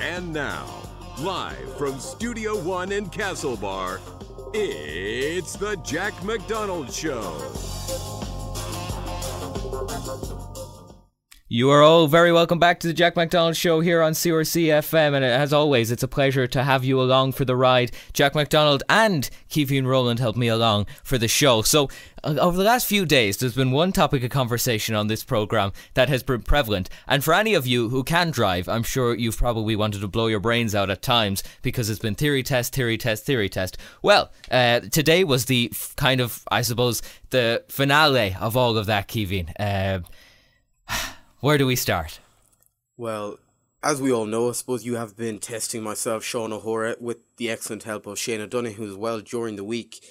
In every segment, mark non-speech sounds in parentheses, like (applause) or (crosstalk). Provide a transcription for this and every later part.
And now, live from Studio One in Castlebar, it's the Jack McDonald Show. You are all very welcome back to the Jack McDonald Show here on CRC FM, and as always, it's a pleasure to have you along for the ride. Jack McDonald and Kevin Rowland helped me along for the show. So, uh, over the last few days, there's been one topic of conversation on this program that has been prevalent, and for any of you who can drive, I'm sure you've probably wanted to blow your brains out at times because it's been theory test, theory test, theory test. Well, uh, today was the f- kind of, I suppose, the finale of all of that, Kevin. Uh, (sighs) (sighs) where do we start? Well, as we all know, I suppose you have been testing myself, Sean O'Hora, with the excellent help of Shane O'Donoghue as well during the week.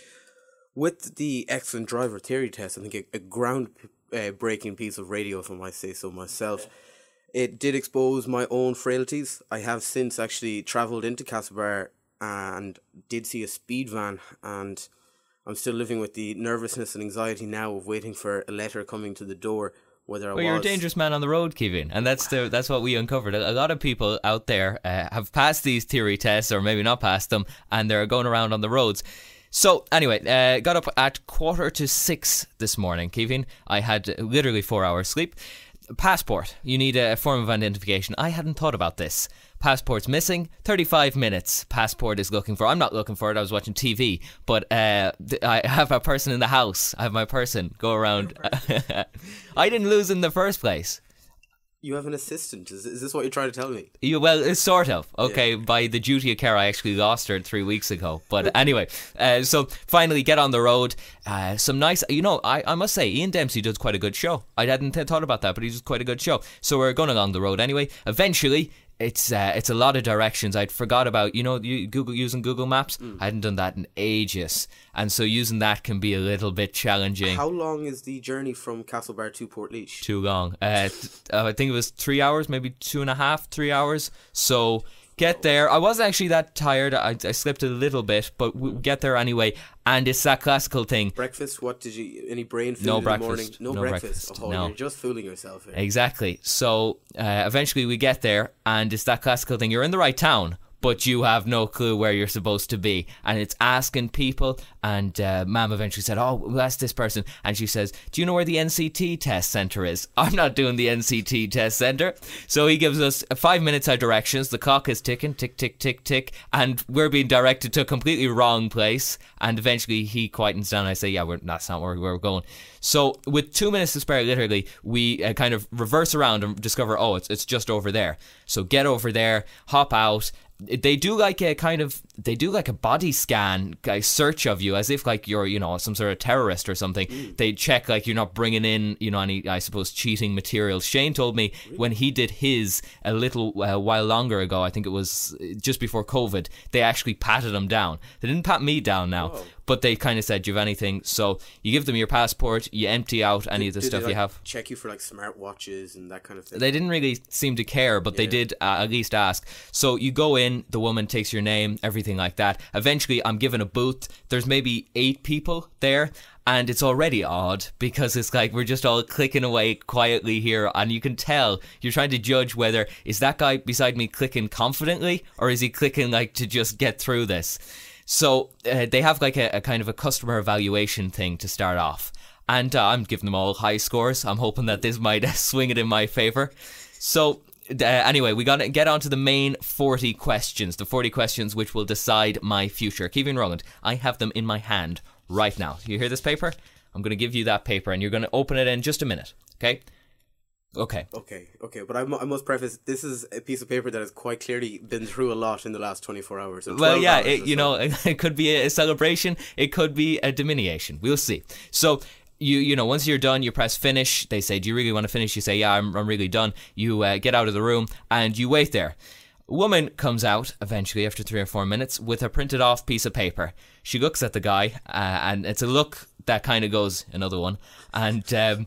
With the excellent driver theory test, I think a, a ground uh, piece of radio, if I might say so myself. It did expose my own frailties. I have since actually travelled into Castlebar and did see a speed van, and I'm still living with the nervousness and anxiety now of waiting for a letter coming to the door whether I well, you're a dangerous man on the road, Kevin, and that's the that's what we uncovered. A, lot of people out there uh, have passed these theory tests, or maybe not passed them, and they're going around on the roads. So anyway, uh, got up at quarter to six this morning, Kevin. I had literally four hours sleep. Passport. You need a form of identification. I hadn't thought about this. Passport's missing. 35 minutes. Passport is looking for. I'm not looking for it. I was watching TV. But uh, I have a person in the house. I have my person go around. (laughs) I didn't lose in the first place. You have an assistant. Is, is this what you're trying to tell me? You, well, it's sort of. Okay, yeah. by the duty of care, I actually lost her three weeks ago. But (laughs) anyway, uh, so finally get on the road. Uh, some nice, you know, I, I must say, Ian Dempsey does quite a good show. I hadn't thought about that, but he does quite a good show. So we're going along the road anyway. Eventually, it's uh, it's a lot of directions. I'd forgot about you know you Google using Google Maps. Mm. I hadn't done that in ages, and so using that can be a little bit challenging. How long is the journey from Castlebar to Portlaoise? Too long. Uh, I think it was three hours, maybe two and a half, three hours. So get there. I wasn't actually that tired. I, I slept a little bit, but we get there anyway. And it's that classical thing. Breakfast? What did you? Any brain food no in breakfast, the morning? No, no breakfast. breakfast. Oh, no. You're just fooling yourself. Here. Exactly. So uh, eventually we get there, and it's that classical thing. You're in the right town, but you have no clue where you're supposed to be. And it's asking people. And uh, Mam eventually said, Oh, well, that's this person. And she says, Do you know where the NCT test center is? (laughs) I'm not doing the NCT test center. So he gives us five minutes of directions. The clock is ticking, tick, tick, tick, tick. And we're being directed to a completely wrong place. And eventually he quietens down. I say, Yeah, we're, that's not where we're going. So with two minutes to spare, literally, we uh, kind of reverse around and discover, Oh, it's, it's just over there. So get over there, hop out they do like a kind of they do like a body scan a search of you as if like you're you know some sort of terrorist or something. Mm. they check like you're not bringing in you know any i suppose cheating material shane told me when he did his a little uh, while longer ago i think it was uh, just before covid they actually patted him down. They didn't pat me down now. Whoa but they kind of said, "Do you have anything?" So you give them your passport, you empty out any did, of the stuff like, you have. Check you for like smart watches and that kind of thing. They didn't really seem to care, but yeah. they did uh, at least ask. So you go in, the woman takes your name, everything like that. Eventually, I'm given a booth. There's maybe eight people there, and it's already odd because it's like we're just all clicking away quietly here and you can tell you're trying to judge whether is that guy beside me clicking confidently or is he clicking like to just get through this so uh, they have like a, a, kind of a customer evaluation thing to start off. And uh, I'm giving them all high scores. I'm hoping that this might swing it in my favor. So uh, anyway, we got to get on to the main 40 questions, the 40 questions which will decide my future. Kevin Roland, I have them in my hand right now. You hear this paper? I'm going to give you that paper and you're going to open it in just a minute. Okay? Okay. Okay. Okay. But I, I must preface this is a piece of paper that has quite clearly been through a lot in the last 24 hours. Well, yeah, it, you so. know, (laughs) it could be a celebration, it could be a diminution. We'll see. So, you you know once you're done you press finish they say do you really want to finish you say yeah i'm, I'm really done you uh, get out of the room and you wait there a woman comes out eventually after three or four minutes with a printed off piece of paper she looks at the guy uh, and it's a look that kind of goes another one and um,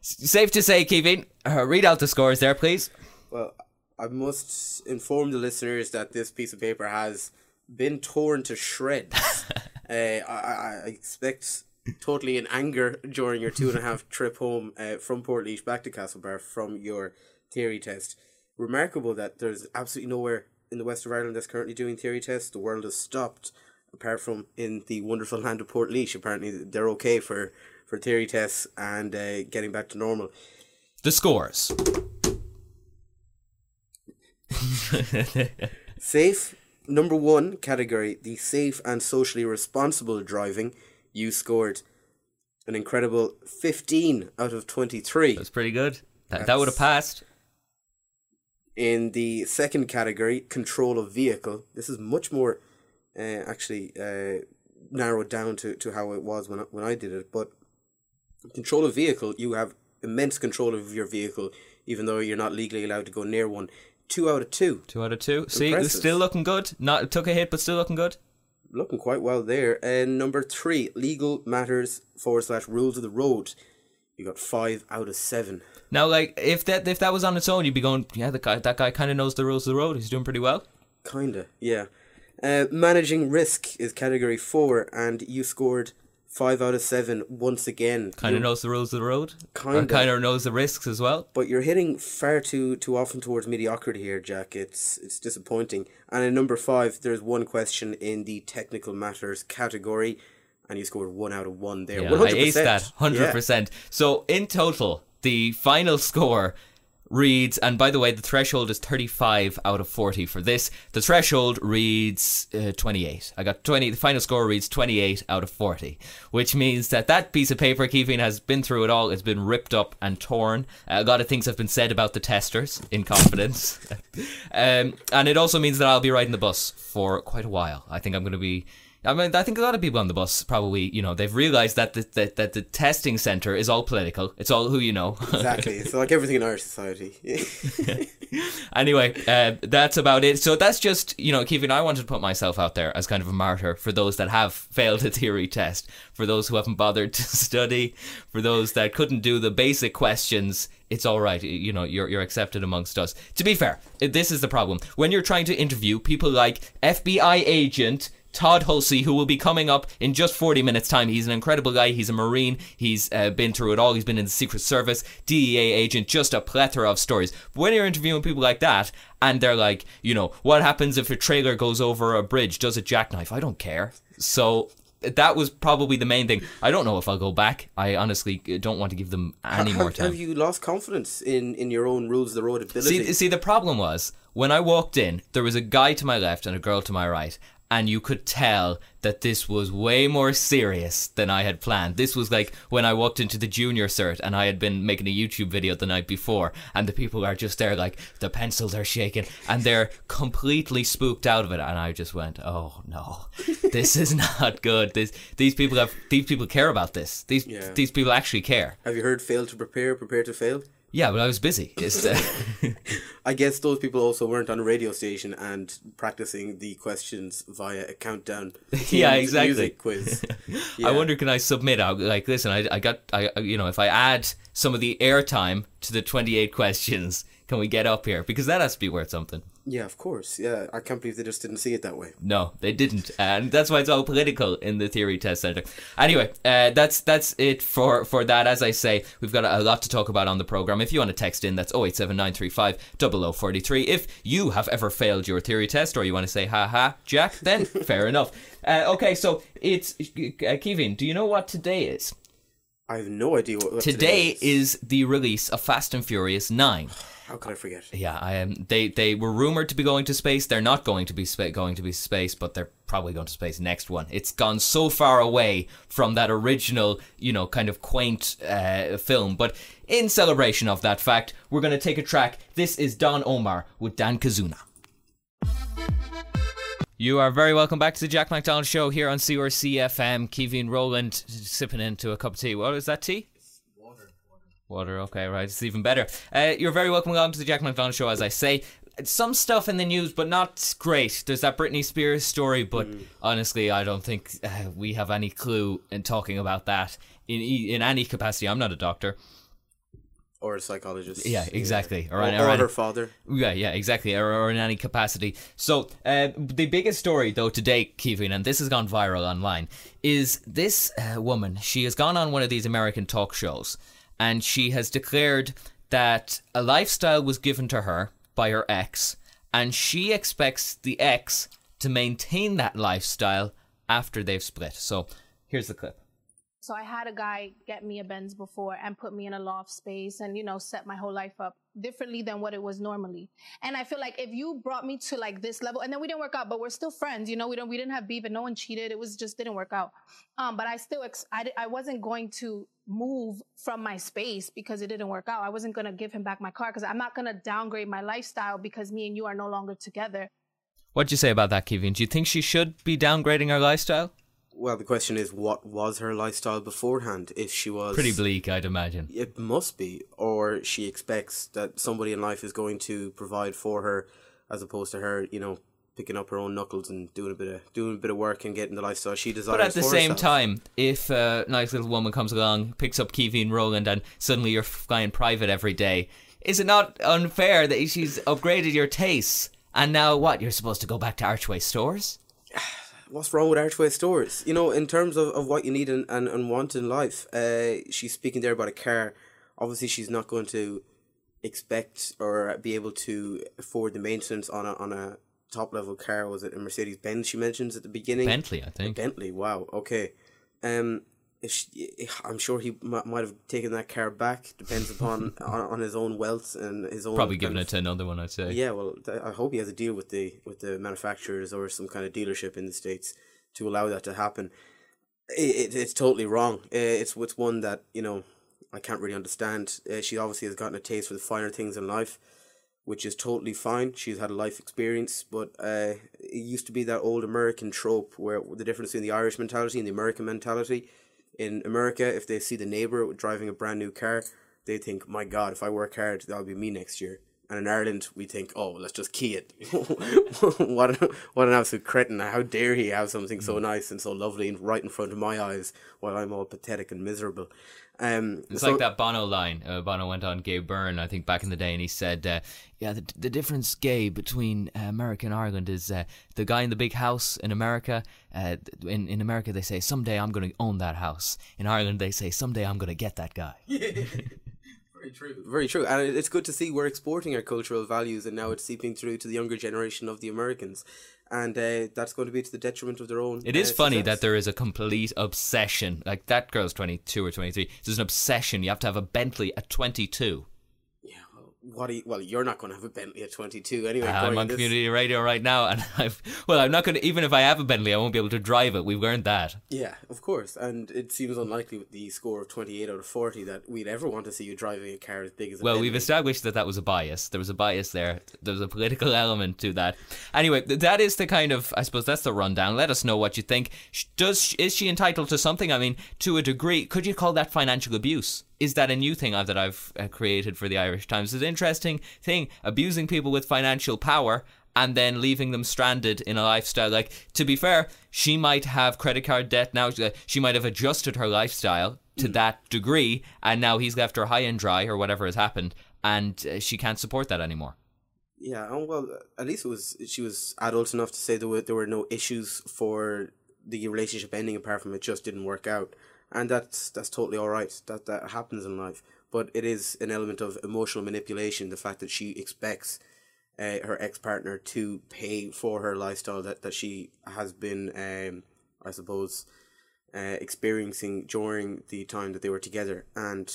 Safe to say, Kevin, uh, read out the scores there, please. Well, I must inform the listeners that this piece of paper has been torn to shreds. (laughs) uh, I, I expect totally in anger during your two and a half (laughs) trip home uh, from Portlaoise back to Castlebar from your theory test. Remarkable that there's absolutely nowhere in the west of Ireland that's currently doing theory tests. The world has stopped, apart from in the wonderful land of Port Apparently, they're okay for, for theory tests and uh, getting back to normal. The scores. (laughs) safe number one category, the safe and socially responsible driving. You scored an incredible fifteen out of twenty three. That's pretty good. That, that would have passed. In the second category, control of vehicle. This is much more uh, actually uh, narrowed down to, to how it was when I, when I did it. But control a vehicle, you have immense control of your vehicle, even though you're not legally allowed to go near one. Two out of two. Two out of two. See, it's still looking good. Not took a hit, but still looking good. Looking quite well there. And number three, legal matters forward slash rules of the road. You got five out of seven. Now, like if that if that was on its own, you'd be going, yeah, that guy that guy kind of knows the rules of the road. He's doing pretty well. Kinda, yeah. Uh, managing risk is category four, and you scored five out of seven once again. Kind of knows the rules of the road. Kind kind of knows the risks as well. But you're hitting far too too often towards mediocrity here, Jack. It's it's disappointing. And in number five, there's one question in the technical matters category, and you scored one out of one there. Yeah, 100%. I aced that hundred yeah. percent. So in total, the final score reads, and by the way, the threshold is 35 out of 40 for this. The threshold reads uh, 28. I got 20. The final score reads 28 out of 40, which means that that piece of paper, Kevin, has been through it all. It's been ripped up and torn. Uh, a lot of things have been said about the testers in confidence. (laughs) um, and it also means that I'll be riding the bus for quite a while. I think I'm going to be I mean, I think a lot of people on the bus probably, you know, they've realised that the, that, that the testing centre is all political. It's all who you know. (laughs) exactly. It's like everything in our society. (laughs) anyway, uh, that's about it. So that's just, you know, Kevin, I wanted to put myself out there as kind of a martyr for those that have (laughs) failed a theory test, for those who haven't bothered to study, for those that couldn't do the basic questions it's all right. You know, you're you're accepted amongst us. To be fair, this is the problem. When you're trying to interview people like FBI agent Todd Hulsey, who will be coming up in just 40 minutes' time. He's an incredible guy. He's a Marine. He's uh, been through it all. He's been in the Secret Service, DEA agent, just a plethora of stories. But when you're interviewing people like that, and they're like, you know, what happens if a trailer goes over a bridge? Does it jackknife? I don't care. So that was probably the main thing. I don't know if I'll go back. I honestly don't want to give them any more time. Have you lost confidence in, in your own rules of the road ability? See, see, the problem was when I walked in, there was a guy to my left and a girl to my right, and you could tell that this was way more serious than I had planned. This was like when I walked into the junior cert and I had been making a YouTube video the night before, and the people are just there, like the pencils are shaking, and they're completely spooked out of it. And I just went, "Oh no, (laughs) this is not good. This these people have these people care about this. These yeah. these people actually care." Have you heard "fail to prepare, prepare to fail"? Yeah, but I was busy. (laughs) Uh, (laughs) I guess those people also weren't on a radio station and practicing the questions via a countdown. (laughs) yeah, exactly. Music quiz. Yeah. I wonder, can I submit? I, like, listen, I, I got, I, you know, if I add some of the airtime to the twenty-eight questions, can we get up here? Because that has to be worth something. Yeah, of course. Yeah, I can't believe they just didn't see it that way. No, they didn't, and that's why it's all political in the theory test center. Anyway, uh, that's that's it for for that. As I say, we've got a, lot to talk about on the program. If you want to text in, that's 087935 0043. If you have ever failed your theory test, or you want to say ha ha, Jack, then (laughs) fair enough. Uh, okay, so it's uh, Kevin. Do you know what today is? I have no idea what, what today, today is. is the release of Fast and Furious Nine. How could I forget? Yeah, I am. Um, they they were rumored to be going to space. They're not going to be spa- going to be space, but they're probably going to space next one. It's gone so far away from that original, you know, kind of quaint uh, film. But in celebration of that fact, we're going to take a track. This is Don Omar with Danza Kuduro. You are very welcome back to the Jack McDonald Show here on CRC FM. Kevin Roland sipping into a cup of tea. What is that tea? Water, okay, right. It's even better. Uh, you're very welcome along to the Jack McDonald Show, as I say. Some stuff in the news, but not great. There's that Britney Spears story, but mm. honestly, I don't think uh, we have any clue in talking about that in in any capacity. I'm not a doctor or a psychologist. Yeah, exactly. Yeah. Or, or, or, her father. Yeah, yeah, exactly. Or, or in any capacity. So uh, the biggest story, though, today, Kevin, and this has gone viral online, is this uh, woman. She has gone on one of these American talk shows, and she has declared that a lifestyle was given to her by her ex and she expects the ex to maintain that lifestyle after they've split. So here's the clip. So I had a guy get me a Benz before and put me in a loft space and, you know, set my whole life up differently than what it was normally. And I feel like if you brought me to like this level and then we didn't work out, but we're still friends, you know, we don't, we didn't have beef and no one cheated. It was just didn't work out. Um, but I still, ex- I, I wasn't going to move from my space because it didn't work out. I wasn't going to give him back my car because I'm not going to downgrade my lifestyle because me and you are no longer together. What'd you say about that, Kevin? Do you think she should be downgrading her lifestyle? Well, the question is, what was her lifestyle beforehand? If she was Pretty bleak, I'd imagine. it must be, or she expects that somebody in life is going to provide for her, as opposed to her, you know, picking up her own knuckles and doing a bit of doing a bit of work and getting the lifestyle she desires. But at the same herself. time, if a nice little woman comes along, picks up Kevin Rowland, and suddenly you're flying private every day, is it not unfair that she's upgraded your tastes? And now what? You're supposed to go back to Archway stores? (sighs) (sighs) (sighs) what's wrong with Archway stores? You know, in terms of, of what you need and, and, and want in life, uh, she's speaking there about a car. Obviously, she's not going to expect or be able to afford the maintenance on a on a top level car. Was it a Mercedes Benz she mentions at the beginning? Bentley, I think. Bentley. Wow. Okay. Um, if she, I'm sure he m- might have taken that car back. Depends (laughs) upon on, on his own wealth and his own. Probably giving of- it to another one, I'd say. yeah, well, th- I hope he has a deal with the with the manufacturers or some kind of dealership in the states to allow that to happen. It, it it's totally wrong. It's it's one that you know I can't really understand. Uh, she obviously has gotten a taste for the finer things in life, which is totally fine. She's had a life experience, but uh, it used to be that old American trope where the difference between the Irish mentality and the American mentality. In America, if they see the neighbor driving a brand new car, they think, "My God, if I work hard, that'll be me next year." And in Ireland, we think, "Oh, let's just key it." (laughs) what, an, what an absolute cretin! How dare he have something so mm. nice and so lovely and right in front of my eyes, while I'm all pathetic and miserable. Um, It's so- like that Bono line. Uh, Bono went on Gay Byrne, I think, back in the day, and he said, uh, "Yeah, the, the difference, Gabe, between uh, America and Ireland is uh, the guy in the big house in America. Uh, in in America, they say someday I'm going to own that house. In Ireland, they say someday I'm going to get that guy. (laughs) Very true. Very true. And it's good to see we're exporting our cultural values and now it's seeping through to the younger generation of the Americans. And uh, that's going to be to the detriment of their own. It is uh, funny success. that there is a complete obsession. Like that girl's 22 or 23. There's an obsession. You have to have a Bentley at 22. Yeah, well, what do you, well, you're not going to have a Bentley at 22 anyway. I'm on this. community radio right now, and (laughs) I've well, I'm not going to. Even if I have a Bentley, I won't be able to drive it. We've learned that. Yeah, of course. And it seems unlikely with the score of 28 out of 40 that we'd ever want to see you driving a car as big as a Well, Bentley. we've established that that was a bias. There was a bias there. There was a political (laughs) element to that. Anyway, that is the kind of, I suppose, that's the rundown. Let us know what you think. Does is she entitled to something? I mean, to a degree, could you call that financial abuse? Is that a new thing that I've uh, created for the Irish Times? It's an interesting thing, abusing people with financial power and then leaving them stranded in a lifestyle. Like, to be fair, she might have credit card debt now. She- She might have adjusted her lifestyle to that degree, and now he's left her high and dry, or whatever has happened, and uh, she can't support that anymore. Yeah, oh, well, at least it was she was adult enough to say there were there were no issues for the relationship ending apart from it just didn't work out, and that's that's totally all right. That that happens in life, but it is an element of emotional manipulation. The fact that she expects uh, her ex partner to pay for her lifestyle that that she has been, um, I suppose, uh, experiencing during the time that they were together, and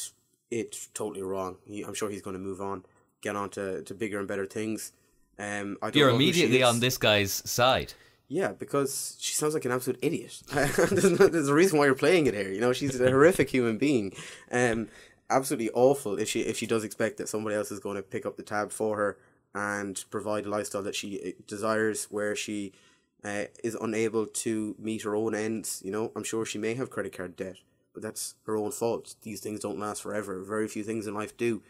it's totally wrong. He, I'm sure he's going to move on, get on to, to bigger and better things. Um, I don't You're immediately on this guy's side. Yeah, because she sounds like an absolute idiot. (laughs) there's, no, there's a reason why you're playing it here. You know, she's a horrific human being. Um, absolutely awful if she if she does expect that somebody else is going to pick up the tab for her and provide a lifestyle that she uh, desires, where she uh, is unable to meet her own ends. You know, I'm sure she may have credit card debt, but that's her own fault. These things don't last forever. Very few things in life do.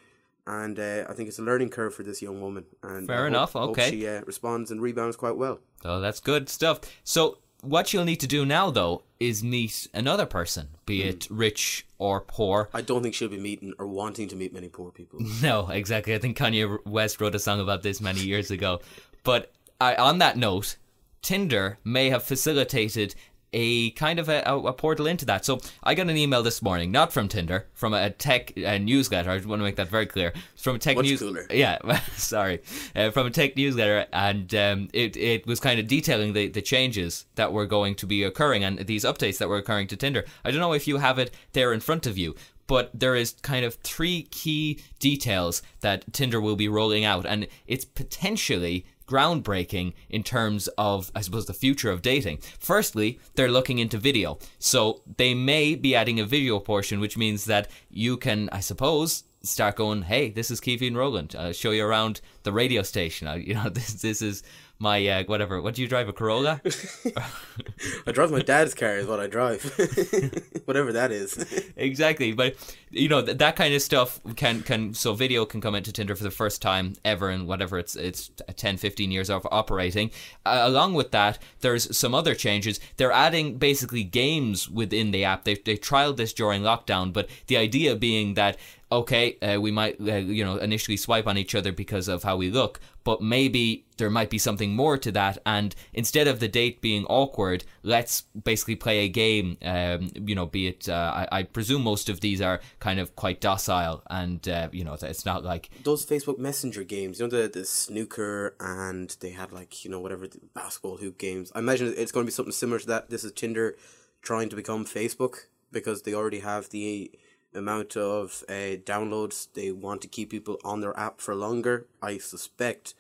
And uh, I think it's a learning curve for this young woman. And Fair I enough, hope okay. she uh, responds and rebounds quite well. Oh, that's good stuff. So what you'll need to do now, though, is meet another person, be Hmm. it rich or poor. I don't think she'll be meeting or wanting to meet many poor people. (laughs) No, exactly. I think Kanye West wrote a song about this many years ago. But I, on that note, Tinder may have facilitated a kind of a, a, portal into that. So I got an email this morning, not from Tinder, from a tech a newsletter. I want to make that very clear. It's from a tech Much news. cooler. Yeah, (laughs) sorry, uh, from a tech newsletter, and um, it it was kind of detailing the the changes that were going to be occurring and these updates that were occurring to Tinder. I don't know if you have it there in front of you, but there is kind of three key details that Tinder will be rolling out, and it's potentially groundbreaking in terms of, I suppose, the future of dating. Firstly, they're looking into video. So they may be adding a video portion, which means that you can, I suppose, start going, hey, this is Keith Roland. I'll uh, show you around the radio station. I, uh, (laughs) you know, this, this is my uh, whatever. What do you drive? A Corolla? (laughs) I drive my dad's car is what I drive. (laughs) Whatever that is. (laughs) exactly, but you know th- that kind of stuff can can so video can come into Tinder for the first time ever and whatever it's it's 10 15 years of operating. Uh, along with that, there's some other changes. They're adding basically games within the app. They they trialed this during lockdown, but the idea being that okay, uh, we might, uh, you know, initially swipe on each other because of how we look, but maybe there might be something more to that. And instead of the date being awkward, let's basically play a game. Um, you know, be it, uh, I, I, presume most of these are kind of quite docile, and uh, you know, it's not like those Facebook Messenger games. You know, the the snooker, and they had like you know whatever basketball hoop games. I imagine it's going to be something similar to that. This is Tinder trying to become Facebook because they already have the amount of uh, downloads. They want to keep people on their app for longer, I suspect.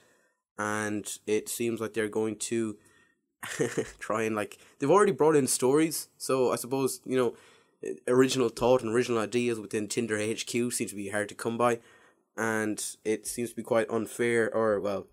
And it seems like they're going to (laughs) try and like they've already brought in stories. So I suppose you know original thought and original ideas within Tinder HQ seems to be hard to come by, and it seems to be quite unfair or well,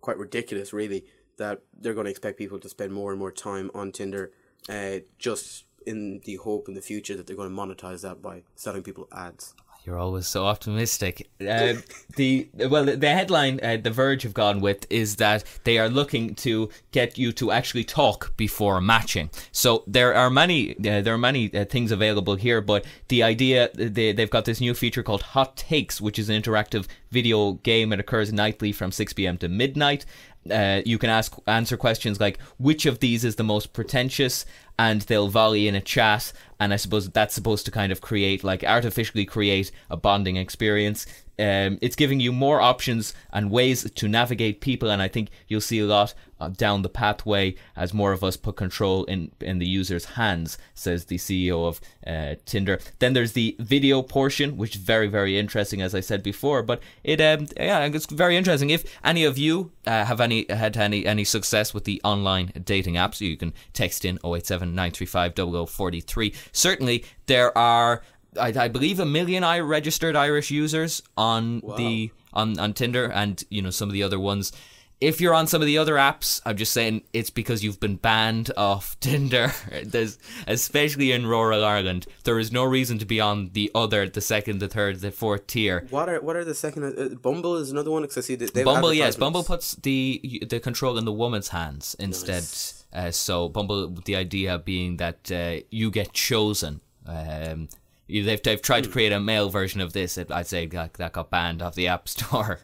quite ridiculous really that they're going to expect people to spend more and more time on Tinder, uh, just in the hope in the future that they're going to monetize that by selling people ads. You're always so optimistic. Uh, (laughs) the well, the headline uh, The Verge have gone with is that they are looking to get you to actually talk before matching. So there are many uh, there are many uh, things available here, but the idea they they've got this new feature called Hot Takes, which is an interactive video game. It occurs nightly from 6 p.m. to midnight, uh, you can ask answer questions like which of these is the most pretentious? And they'll volley in a chat. And i suppose that's supposed to kind of create like artificially create a bonding experience um, it's giving you more options and ways to navigate people, and I think you'll see a lot uh, down the pathway as more of us put control in in the user's hands. Says the CEO of uh, Tinder. Then there's the video portion, which is very very interesting, as I said before. But it um yeah, it's very interesting. If any of you uh, have any had any any success with the online dating apps, you can text in 087 935 0043. Certainly there are I, I believe a million I registered Irish users on wow. the on on Tinder and you know some of the other ones. If you're on some of the other apps, I'm just saying it's because you've been banned (laughs) off Tinder. There's especially in rural Ireland, there is no reason to be on the other, the second, the third, the fourth tier. What are what are the second? Uh, Bumble is another one because I see that Bumble. Yes, Bumble puts the the control in the woman's hands instead. Nice. Uh, so Bumble, the idea being that uh, you get chosen. Um, They've, they've tried to create a male version of this. I'd say that, that got banned off the App (laughs) Store.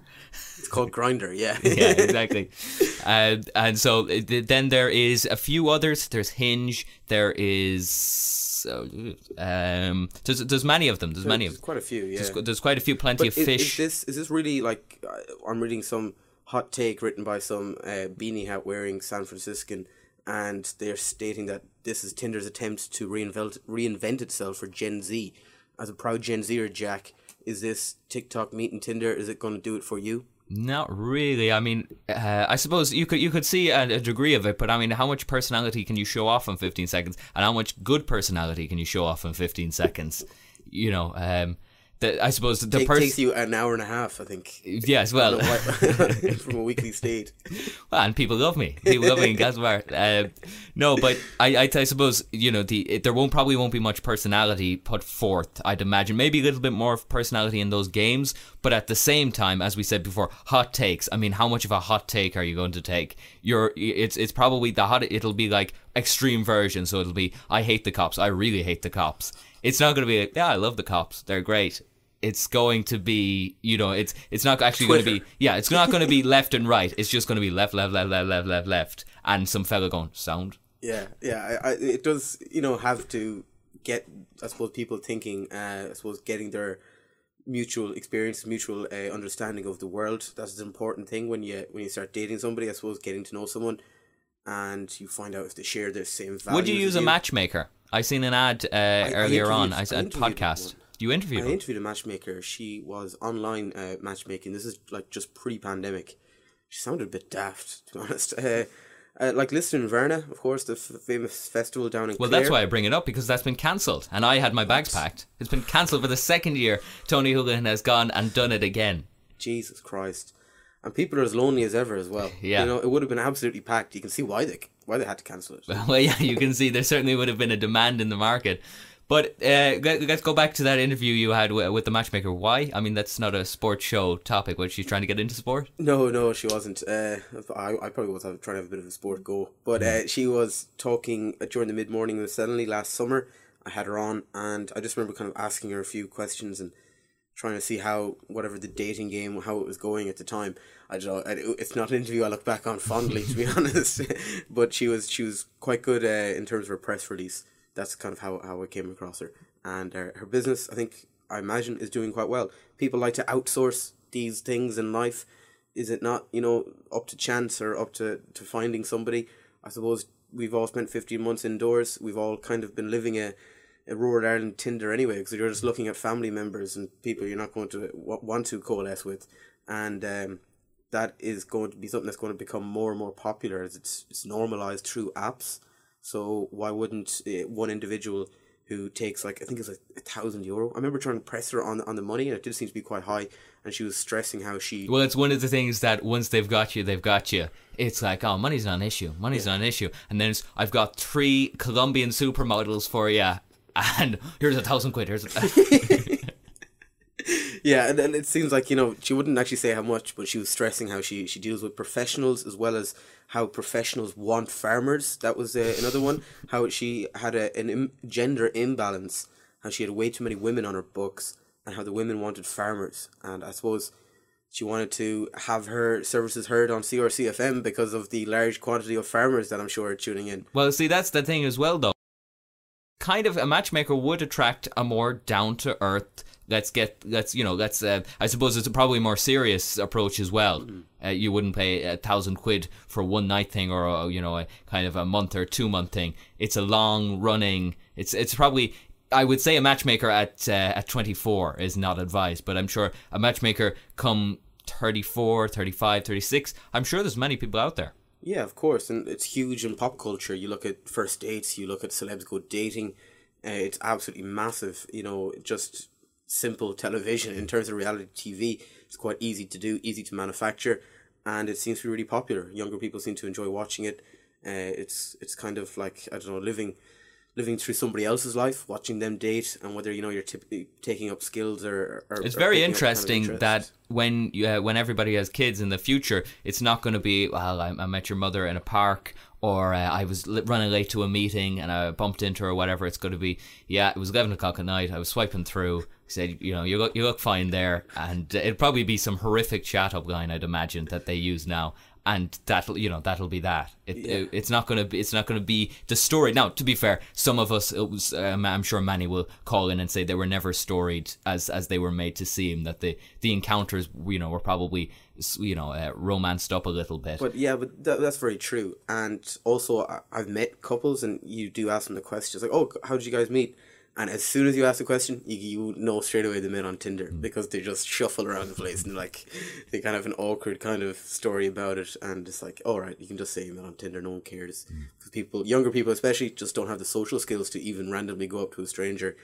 It's called Grindr, yeah. (laughs) yeah, exactly. (laughs) Uh, and so then there is a few others. There's Hinge. There is. um, there's there's many of them. There's, many of them. Quite a few, yeah. There's, there's quite a few, plenty but of is, fish. Is this is this really like uh, I'm reading some hot take written by some uh, beanie hat wearing San Franciscan and they're stating that this is Tinder's attempt to reinvent reinvent itself for Gen Z. As a proud Gen Zer, Jack, is this TikTok meeting Tinder? Is it going to do it for you? Not really. I mean, uh, I suppose you could you could see a, a, degree of it, but I mean, how much personality can you show off in 15 seconds, and how much good personality can you show off in 15 seconds? You know, um, the, I suppose the Take, person takes you an hour and a half. I think. Yes, well, (laughs) (laughs) from a weekly state. (laughs) Well, and people love me. People love me in Castlebar. Uh, no, but I, I, I, suppose you know the it, there won't probably won't be much personality put forth. I'd imagine maybe a little bit more of personality in those games, but at the same time, as we said before, hot takes. I mean, how much of a hot take are you going to take? You're it's it's probably the hot. It'll be like extreme version. So it'll be I hate the cops. I really hate the cops. It's not going to be like, yeah, I love the cops. They're great it's going to be you know it's it's not actually going to be yeah it's not going to be left and right it's just going to be left left left left left left left and some fella going sound Yeah, yeah. I, I, it does, you know, have to get, I suppose, people thinking, uh, I suppose, getting their mutual experience, mutual uh, understanding of the world. That's an important thing when you when you start dating somebody. I suppose getting to know someone, and you find out if they share the same values. Would you use a matchmaker? I seen an ad uh, earlier on. I, I a interviewed podcast. one. You interviewed I her? interviewed a matchmaker. She was online uh, matchmaking. This is like just pre-pandemic. She sounded a bit daft, to be (laughs) honest. Uh, uh, like Lisdoonvarna, of course, the f- famous festival down in. Well, Clare. that's why I bring it up because that's been cancelled, and I had my bags packed. It's been cancelled for the second year. Tony Holohan has gone and done it again. Jesus Christ. And people are as lonely as ever as well. (laughs) Yeah. You know, it would have been absolutely packed. You can see why they why they had to cancel it. (laughs) Well, yeah, you can see there certainly would have been a demand in the market. But uh, let- let's go back to that interview you had with, the matchmaker. Why? I mean, that's not a sports show topic. Was she trying to get into sport? No, no, she wasn't. Uh, I, I probably was trying to have a bit of a sport go. But uh, she was talking uh, during the mid morning with Suddenly last summer. I had her on, and I just remember kind of asking her a few questions and trying to see how whatever the dating game how it was going at the time. I don't know. It's not an interview I look back on fondly, to be (laughs) honest. (laughs) but she was she was quite good uh, in terms of her press release. That's kind of how, how I came across her. And uh, her business, I think, I imagine, is doing quite well. People like to outsource these things in life. Is it not, you know, up to chance or up to, to finding somebody? I suppose we've all spent 15 months indoors. We've all kind of been living a, a rural Ireland Tinder anyway, because you're just looking at family members and people you're not going to wa- want to coalesce with. And um, that is going to be something that's going to become more and more popular as it's, it's normalized through apps. So why wouldn't uh, one individual who takes like I think it's like a thousand euro? I remember trying to press her on on the money, and it did seem to be quite high. And she was stressing how she Well, it's one of the things that once they've got you, they've got you. It's like, oh, money's not an issue. Money's not an issue. And then it's, I've got three Colombian supermodels for you, and here's a thousand quid. Here's a... (laughs) (laughs) (laughs) Yeah, and then it seems like you know she wouldn't actually say how much, but she was stressing how she she deals with professionals as well as how professionals want farmers. That was uh, another one. How she had a an Im- gender imbalance. How she had way too many women on her books, and how the women wanted farmers. And I suppose she wanted to have her services heard on CRCFM because of the large quantity of farmers that I'm sure are tuning in. Well, see, that's the thing as well, though. Kind of a matchmaker would attract a more down to earth. Let's get, let's you know, let's. Uh, I suppose it's a probably more serious approach as well. Uh, you wouldn't pay a thousand quid for one night thing or a, you know a kind of a month or two month thing. It's a long running. It's it's probably. I would say a matchmaker at uh, at 24 is not advised, but I'm sure a matchmaker come 34, 35, 36. I'm sure there's many people out there. Yeah, of course, and it's huge in pop culture. You look at first dates, you look at celebs go dating. Uh, it's absolutely massive. You know, just simple television in terms of reality TV. It's quite easy to do, easy to manufacture, and it seems to be really popular. Younger people seem to enjoy watching it. Uh, it's it's kind of like I don't know, living living through somebody else's life, watching them date, and whether you know you're typically taking up skills or. or It's or very up kind of interesting that when you, uh, when everybody has kids in the future, it's not going to be well. I, I met your mother in a park, or uh, I was li- running late to a meeting and I bumped into her, or whatever. It's going to be yeah. It was eleven o'clock at night. I was swiping through. Said you know you look you look fine there, and it'd probably be some horrific chat up line I'd imagine that they use now. And that'll you know that'll be that. It, it- it's not gonna be it's not gonna be the story. Now, to be fair, some of us it was um, I'm sure many will call in and say they were never storied as as they were made to seem. That the the encounters you know were probably you know uh, romanced up a little bit. But yeah, but th- that's very true. And also, I- I've met couples, and you do ask them the questions like, "Oh, how did you guys meet?" And as soon as you ask the question, you, you know straight away the men on Tinder because they just shuffle around the place and like they kind of have an awkward kind of story about it. And it's like, all right, you can just say met on Tinder, no one cares because people, younger people especially, just don't have the social skills to even randomly go up to a stranger,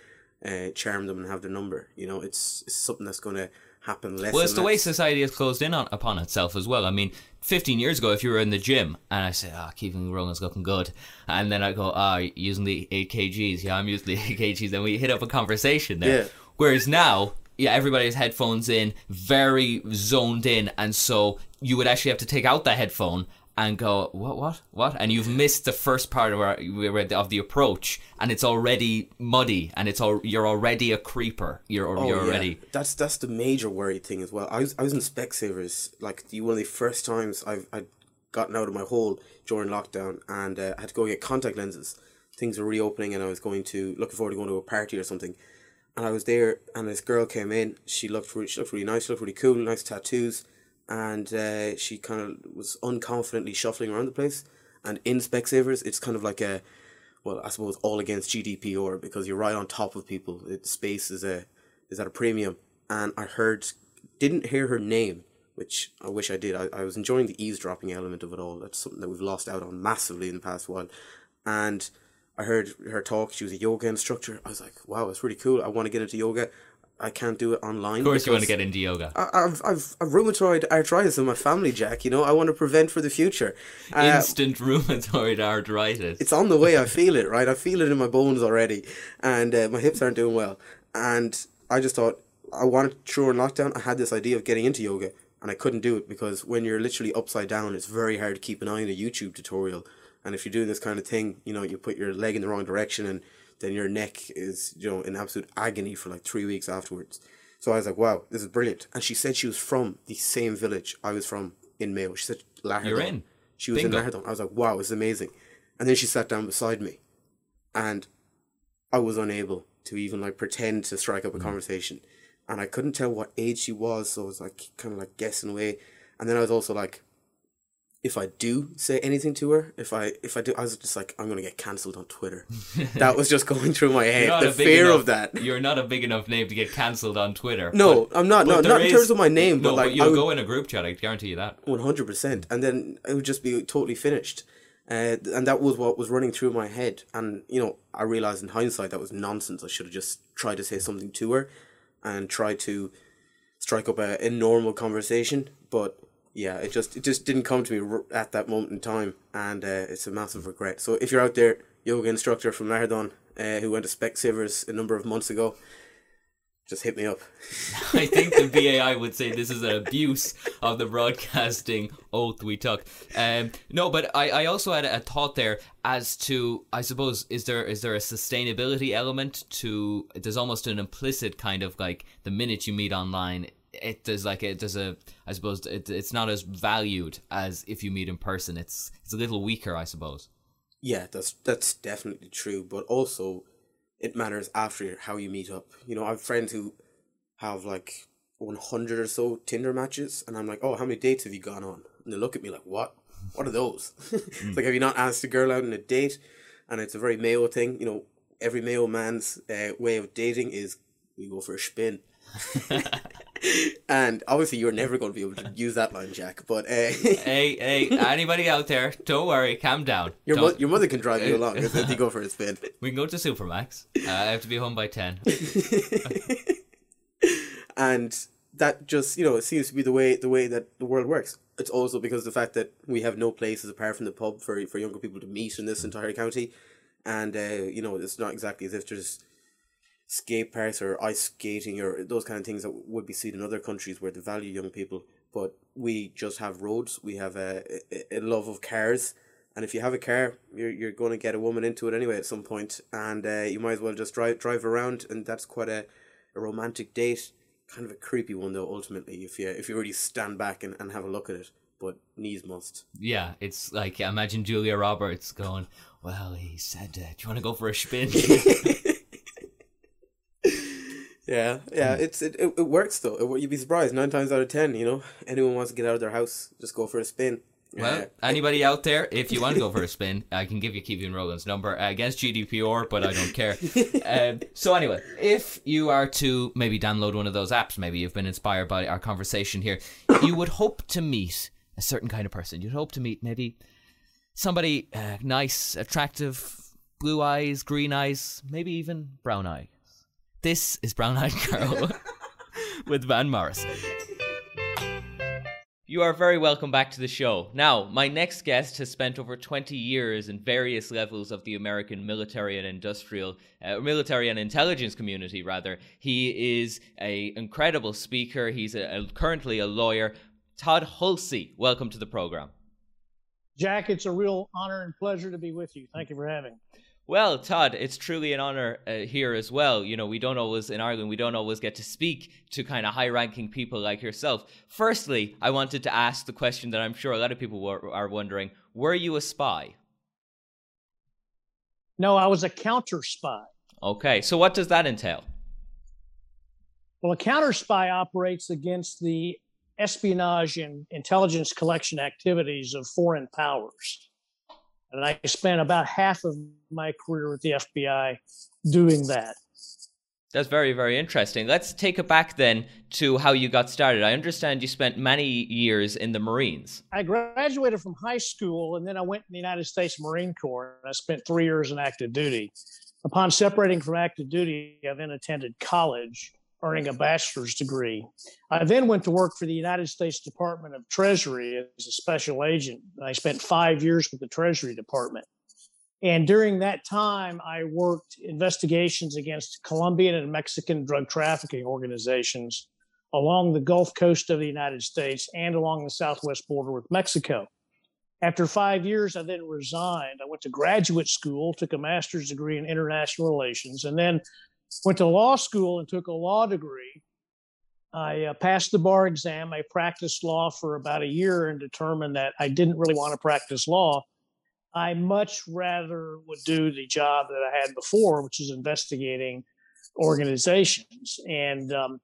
uh, charm them, and have their number. You know, it's, it's something that's going to happen less. Well, it's the way society has closed in on, upon itself as well. I mean, 15 years ago, if you were in the gym and I said, ah, keeping Rogan's looking good, and then I go, ah, using the 8 kgs, yeah, I'm using the (laughs) 8 kgs, then we hit up a conversation there. Yeah. Whereas now, yeah, everybody has headphones in, very zoned in, and so you would actually have to take out the headphone and go, what, what, what? And you've missed the first part of, our, of the approach, and it's already muddy, and it's all, you're already a creeper. You're, Oh, you're yeah. already. That's that's the major worry thing as well. I was I was in Specsavers like the one of the first times I've I'd gotten out of my hole during lockdown, and uh, I had to go get contact lenses. Things were reopening, and I was going to looking forward to going to a party or something. And I was there, and this girl came in. She looked really, she looked really nice. She looked really cool, nice tattoos, and uh, she kind of was unconfidently shuffling around the place. And in Specsavers, it's kind of like a, well, I suppose all against GDPR because you're right on top of people. It, space is a is at a premium. And I heard, didn't hear her name, which I wish I did. I, I was enjoying the eavesdropping element of it all. That's something that we've lost out on massively in the past while. And I heard her talk. She was a yoga instructor. I was like, wow, that's really cool. I want to get into yoga. I can't do it online. Of course, you want to get into yoga. I, have I've I've rheumatoid arthritis in my family, Jack. You know, I want to prevent for the future. Uh, Instant (laughs) rheumatoid arthritis. It's on the way. I feel it. Right, I feel it in my bones already, and uh, my hips aren't doing well. And I just thought I wanted to during lockdown. I had this idea of getting into yoga, and I couldn't do it because when you're literally upside down, it's very hard to keep an eye on a YouTube tutorial. And if you're doing this kind of thing, you know, you put your leg in the wrong direction, and then your neck is, you know, in absolute agony for like three weeks afterwards. So I was like, wow, this is brilliant. And she said she was from the same village I was from in Mayo. She said Lahardane. You're in. She was Bingo. in Lahardane. I was like, wow, it's amazing. And then she sat down beside me, and I was unable to even like pretend to strike up a mm. conversation and I couldn't tell what age she was, so I was like kind of like guessing away. And then I was also like, if I do say anything to her, if I if I do, I was just like, I'm gonna get cancelled on Twitter. (laughs) that was just going through my head. The fear enough, of that. You're not a big enough name to get cancelled on Twitter. No, I'm not. No, not is, in terms of my name, no, but like but you'll would, go in a group chat. I guarantee you that. One hundred percent, and then it would just be totally finished. Uh, and that was what was running through my head. And you know, I realized in hindsight that was nonsense. I should have just tried to say something to her and try to strike up a, a normal conversation. But yeah, it just it just didn't come to me at that moment in time, and uh, it's a massive regret. So if you're out there, yoga instructor from Lahardane, uh, who went to Specsavers a number of months ago, just hit me up. (laughs) I think the (laughs) BAI would say this is an abuse of the broadcasting oath we took. Um, no, but I, I also had a thought there as to I suppose is there is there a sustainability element to there's almost an implicit kind of like the minute you meet online it there's like it there's a I suppose it, it's not as valued as if you meet in person. It's it's a little weaker, I suppose. Yeah, that's that's definitely true, but also it matters after how you meet up. You know, I have friends who have like 100 or so Tinder matches, and I'm like, oh, how many dates have you gone on? And they look at me like, what? What are those? (laughs) it's like, have you not asked a girl out on a date? And it's a very male thing. You know, every male man's uh, way of dating is we go for a spin. (laughs) (laughs) and obviously, you're never going to be able to (laughs) use that line, Jack. But uh, (laughs) hey, hey, anybody out there? Don't worry, calm down. Your mo- your mother can drive you along if you go for a spin. We can go to Supermac's. Uh, I have to be home by ten. (laughs) and that just you know it seems to be the way the way that the world works. It's also because the fact that we have no places apart from the pub for for younger people to meet in this entire county, and uh, you know it's not exactly as if there's skate parks or ice skating or those kind of things that would be seen in other countries where they value young people. But we just have roads. We have a, a, a love of cars. And if you have a car, you're, you're going to get a woman into it anyway at some point, and uh, you might as well just drive drive around, and that's quite a, a romantic date. Kind of a creepy one though. Ultimately, if you if you really stand back and, and have a look at it, but knees must. Yeah, it's like imagine Julia Roberts going, "Well, he said, uh, do you want to go for a spin?" (laughs) Yeah, yeah, it's it, it, it works though. It, you'd be surprised nine times out of ten. You know, anyone wants to get out of their house, just go for a spin. Well, uh, anybody out there, if you want to go for a spin, I can give you Kevin Rogan's number uh, against GDPR, but I don't care. (laughs) um, so anyway, if you are to maybe download one of those apps, maybe you've been inspired by our conversation here, you would hope to meet a certain kind of person. You'd hope to meet maybe somebody uh, nice, attractive, blue eyes, green eyes, maybe even brown eyes. This is Brown Eyed (laughs) Girl with Van Morrison. You are very welcome back to the show. Now, my next guest has spent over 20 years in various levels of the American military and industrial, uh, military and intelligence community, rather. He is a incredible speaker. He's a, a, currently a lawyer. Todd Hulsey, welcome to the program. Jack, it's a real honor and pleasure to be with you. Thank you for having. Well, Todd, it's truly an honor uh, here as well. You know, we don't always, in Ireland, we don't always get to speak to kind of high ranking people like yourself. Firstly, I wanted to ask the question that I'm sure a lot of people were, are wondering Were you a spy? No, I was a counter spy. Okay, so what does that entail? Well, a counter spy operates against the espionage and intelligence collection activities of foreign powers. And I spent about half of my career with the FBI doing that. That's very, very interesting. Let's take it back then to how you got started. I understand you spent many years in the Marines. I graduated from high school and then I went in the United States Marine Corps and I spent three years in active duty. Upon separating from active duty, I then attended college earning a bachelor's degree. I then went to work for the United States Department of Treasury as a special agent. I spent five years with the Treasury Department. And during that time, I worked investigations against Colombian and Mexican drug trafficking organizations along the Gulf Coast of the United States and along the southwest border with Mexico. After five years, I then resigned. I went to graduate school, took a master's degree in international relations, and then went to law school and took a law degree. I uh, passed the bar exam. I practiced law for about a year and determined that I didn't really want to practice law. I much rather would do the job that I had before, which is investigating organizations. And um,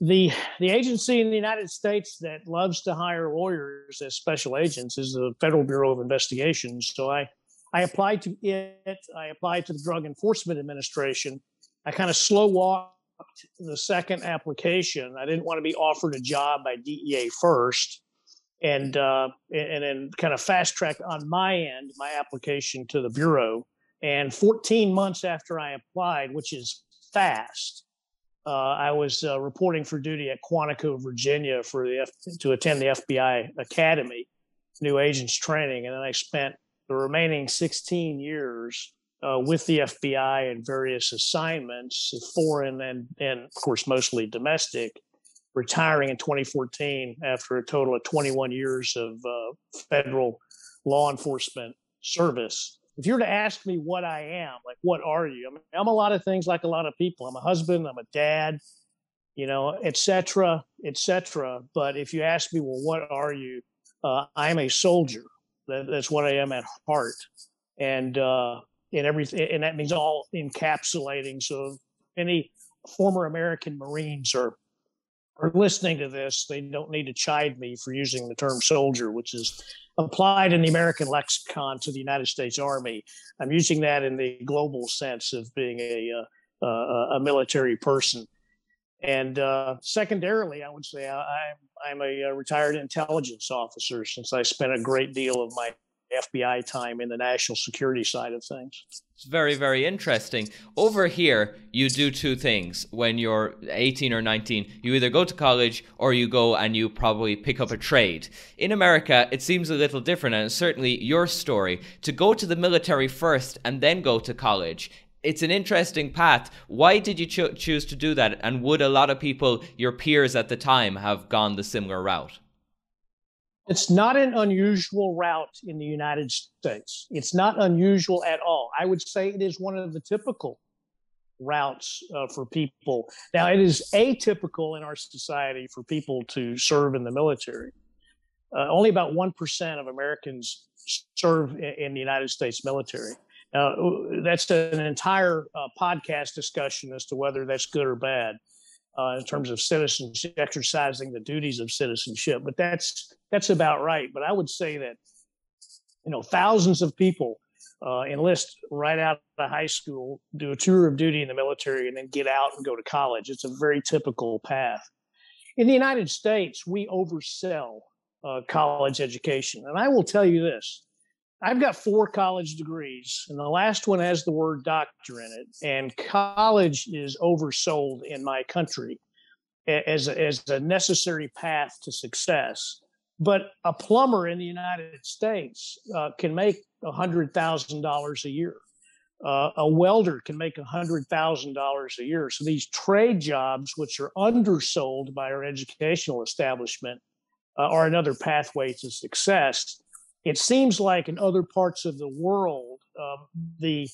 the the agency in the United States that loves to hire lawyers as special agents is the Federal Bureau of Investigations. So I I applied to it. I applied to the Drug Enforcement Administration I kind of slow walked the second application. I didn't want to be offered a job by DEA first, and uh, and then kind of fast track on my end my application to the bureau. And 14 months after I applied, which is fast, uh, I was uh, reporting for duty at Quantico, Virginia, for the F- to attend the FBI Academy, new agents training, and then I spent the remaining 16 years uh, with the FBI and various assignments, foreign and, and of course mostly domestic, retiring in 2014 after a total of 21 years of uh, federal law enforcement service. If you were to ask me what I am, like what are you? I mean, I'm a lot of things like a lot of people. I'm a husband, I'm a dad, you know, etc., etc. But if you ask me, well, what are you? Uh, I'm a soldier. That, that's what I am at heart. And uh, and everything, and that means all encapsulating. So any former American Marines are are listening to this, they don't need to chide me for using the term soldier, which is applied in the American lexicon to the United States Army. I'm using that in the global sense of being a uh, uh, a military person. And uh, secondarily, I would say I, I'm a uh, retired intelligence officer since I spent a great deal of my FBI time in the national security side of things. It's very, very interesting. Over here, you do two things. When you're 18 or 19, you either go to college or you go and you probably pick up a trade. In America, it seems a little different, and certainly your story. To go to the military first and then go to college, it's an interesting path. Why did you cho- choose to do that? And would a lot of people, your peers at the time, have gone the similar route? It's not an unusual route in the United States. It's not unusual at all. I would say it is one of the typical routes uh, for people. Now, it is atypical in our society for people to serve in the military. Uh, only about 1% of Americans serve in the United States military. Now, that's an entire uh, podcast discussion as to whether that's good or bad uh, in terms of citizenship, exercising the duties of citizenship. But that's that's about right. But I would say that you know thousands of people uh, enlist right out of high school, do a tour of duty in the military, and then get out and go to college. It's a very typical path. In the United States, we oversell uh, college education, and I will tell you this: I've got four college degrees, and the last one has the word doctor in it. And college is oversold in my country as a, as a necessary path to success. But a plumber in the United States uh, can make $100,000 a year. Uh, a welder can make $100,000 a year. So these trade jobs, which are undersold by our educational establishment, uh, are another pathway to success it seems like in other parts of the world, um, the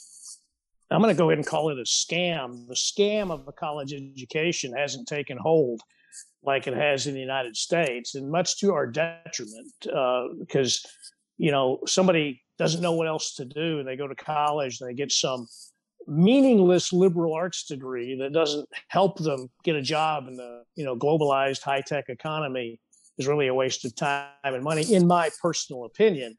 I'm going to go ahead and call it a scam. The scam of a college education hasn't taken hold like it has in the United States, and much to our detriment, uh, because you know somebody doesn't know what else to do, and they go to college and they get some meaningless liberal arts degree that doesn't help them get a job in the you know globalized high tech economy is really a waste of time and money, in my personal opinion.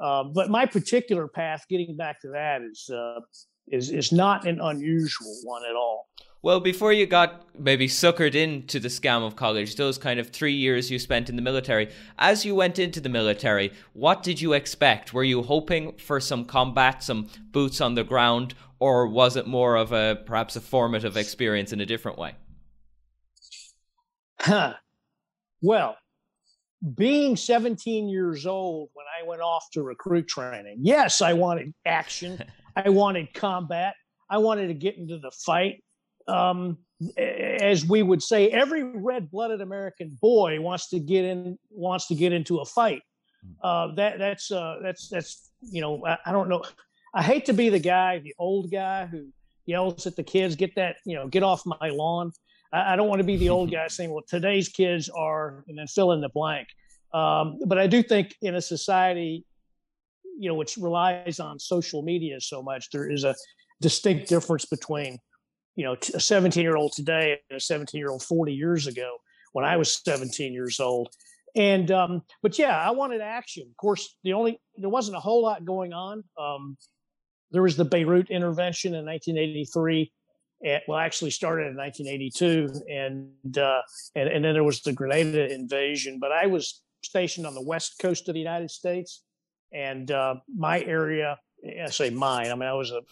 Uh, but my particular path, getting back to that, is uh, is is not an unusual one at all. Well, before you got maybe suckered into the scam of college, those kind of three years you spent in the military, as you went into the military, what did you expect? Were you hoping for some combat, some boots on the ground, or was it more of a perhaps a formative experience in a different way? Huh. Well, being 17 years old when I went off to recruit training, yes, I wanted action. (laughs) I wanted combat. I wanted to get into the fight. Um, as we would say, every red-blooded American boy wants to get in, wants to get into a fight. Hmm. Uh, that that's uh, that's that's you know I, I, don't know. I hate to be the guy, the old guy who yells at the kids, "Get that you know, get off my lawn." I, I don't want to be the old (laughs) guy saying, "Well, today's kids are," and then fill in the blank. Um, but I do think in a society you know which relies on social media so much there is a distinct difference between you know a 17 year old today and a 17 year old 40 years ago when i was 17 years old. And um but yeah i wanted action. Of course the only there wasn't a whole lot going on. Um there was the beirut intervention in 1983 it, well actually started in 1982 and uh and, and then there was the grenada invasion but i was stationed on the west coast of the united states and uh, my area, I say mine, I mean, I was a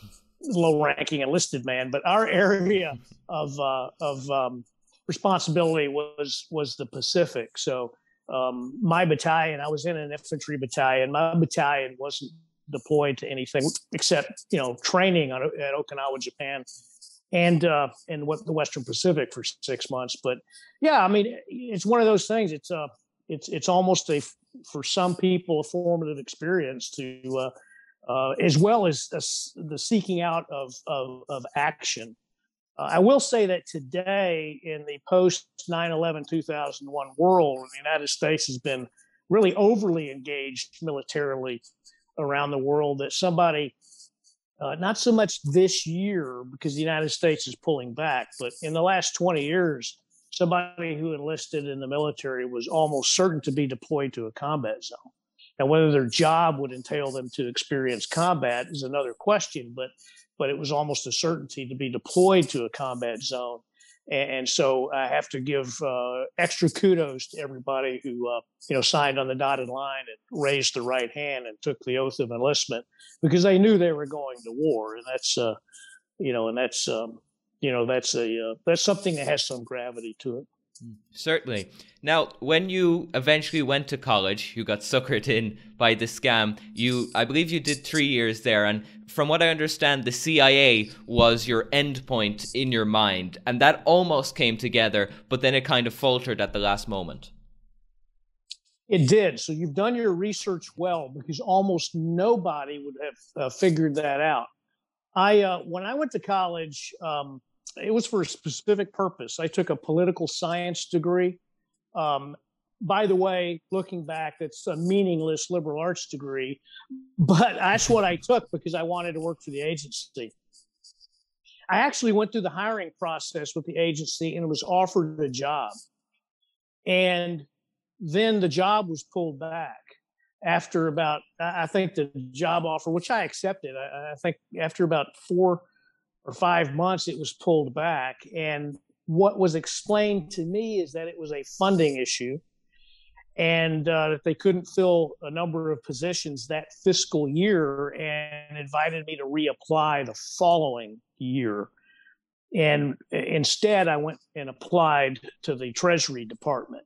low ranking enlisted man, but our (laughs) area of, uh, of um, responsibility was, was the Pacific. So um, my battalion, I was in an infantry battalion. My battalion wasn't deployed to anything except, you know, training on, at Okinawa, Japan and uh, and what the Western Pacific for six months. But yeah, I mean, it's one of those things. It's uh, it's it's almost a for some people a formative experience to uh, uh, as well as, the seeking out of of, of action. Uh, I will say that today in the post 9/11 2001 world, the United States has been really overly engaged militarily around the world. That somebody uh, not so much this year because the United States is pulling back, but in the last 20 years, somebody who enlisted in the military was almost certain to be deployed to a combat zone. Now, whether their job would entail them to experience combat is another question, but but it was almost a certainty to be deployed to a combat zone. And, so I have to give uh, extra kudos to everybody who uh, you know signed on the dotted line and raised the right hand and took the oath of enlistment because they knew they were going to war, and that's uh, you know, and that's um, you know that's a uh, that's something that has some gravity to it. Certainly. Now, when you eventually went to college, you got suckered in by the scam. You, I believe, you did three years there, and from what I understand, the CIA was your endpoint in your mind, and that almost came together, but then it kind of faltered at the last moment. It did. So you've done your research well because almost nobody would have uh, figured that out. I uh, when I went to college, um, it was for a specific purpose. I took a political science degree. Um, by the way, looking back, it's a meaningless liberal arts degree, but (laughs) that's what I took because I wanted to work for the agency. I actually went through the hiring process with the agency and was offered a job. And then the job was pulled back after about, I think the job offer, which I accepted, I, I think after about four or five months, it was pulled back. And what was explained to me is that it was a funding issue and uh, that they couldn't fill a number of positions that fiscal year and invited me to reapply the following year. And instead, I went and applied to the Treasury Department.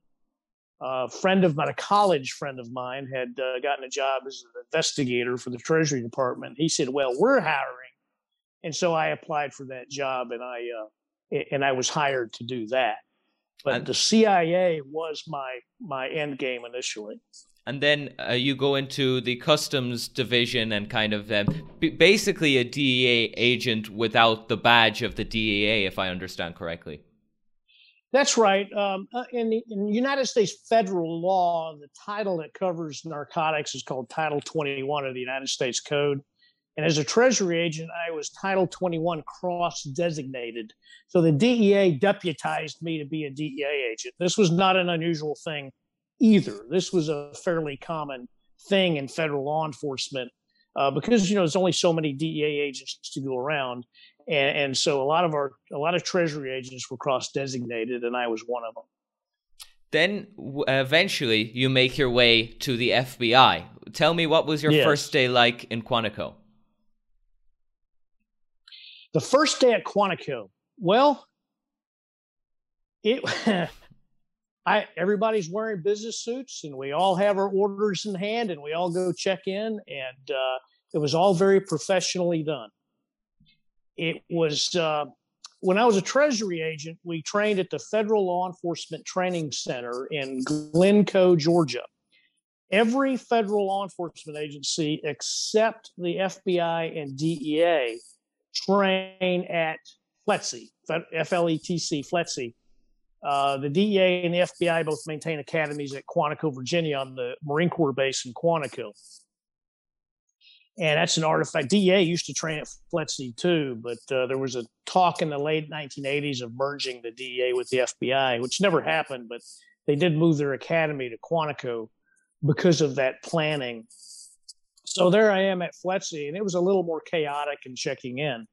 A friend of mine, a college friend of mine, had uh, gotten a job as an investigator for the Treasury Department. He said, Well, we're hiring and so I applied for that job, and I uh, and I was hired to do that. But and, the CIA was my my end game initially. And then uh, you go into the customs division and kind of um, basically a DEA agent without the badge of the DEA, if I understand correctly. That's right. Um, uh, in, the, in United States federal law, the title that covers narcotics is called Title 21 of the United States Code. And as a Treasury agent, I was Title 21 cross designated. So the DEA deputized me to be a DEA agent. This was not an unusual thing either. This was a fairly common thing in federal law enforcement uh, because, you know, there's only so many DEA agents to go around and, and so a lot of our a lot of treasury agents were cross designated and i was one of them then eventually you make your way to the fbi tell me what was your yes. first day like in quantico the first day at quantico well it (laughs) I everybody's wearing business suits and we all have our orders in hand and we all go check in and uh, it was all very professionally done it was uh, when I was a Treasury agent, we trained at the Federal Law Enforcement Training Center in Glynco, Georgia. Every federal law enforcement agency except the FBI and DEA train at FLETC, F-L-E-T-C, FLETC. Uh, the DEA and the FBI both maintain academies at Quantico, Virginia, on the Marine Corps base in Quantico and that's an artifact. DEA used to train at FLETC too, but uh, there was a talk in the late 1980s of merging the DEA with the FBI, which never happened. But they did move their academy to Quantico because of that planning. So there I am at FLETC, and it was a little more chaotic in checking in,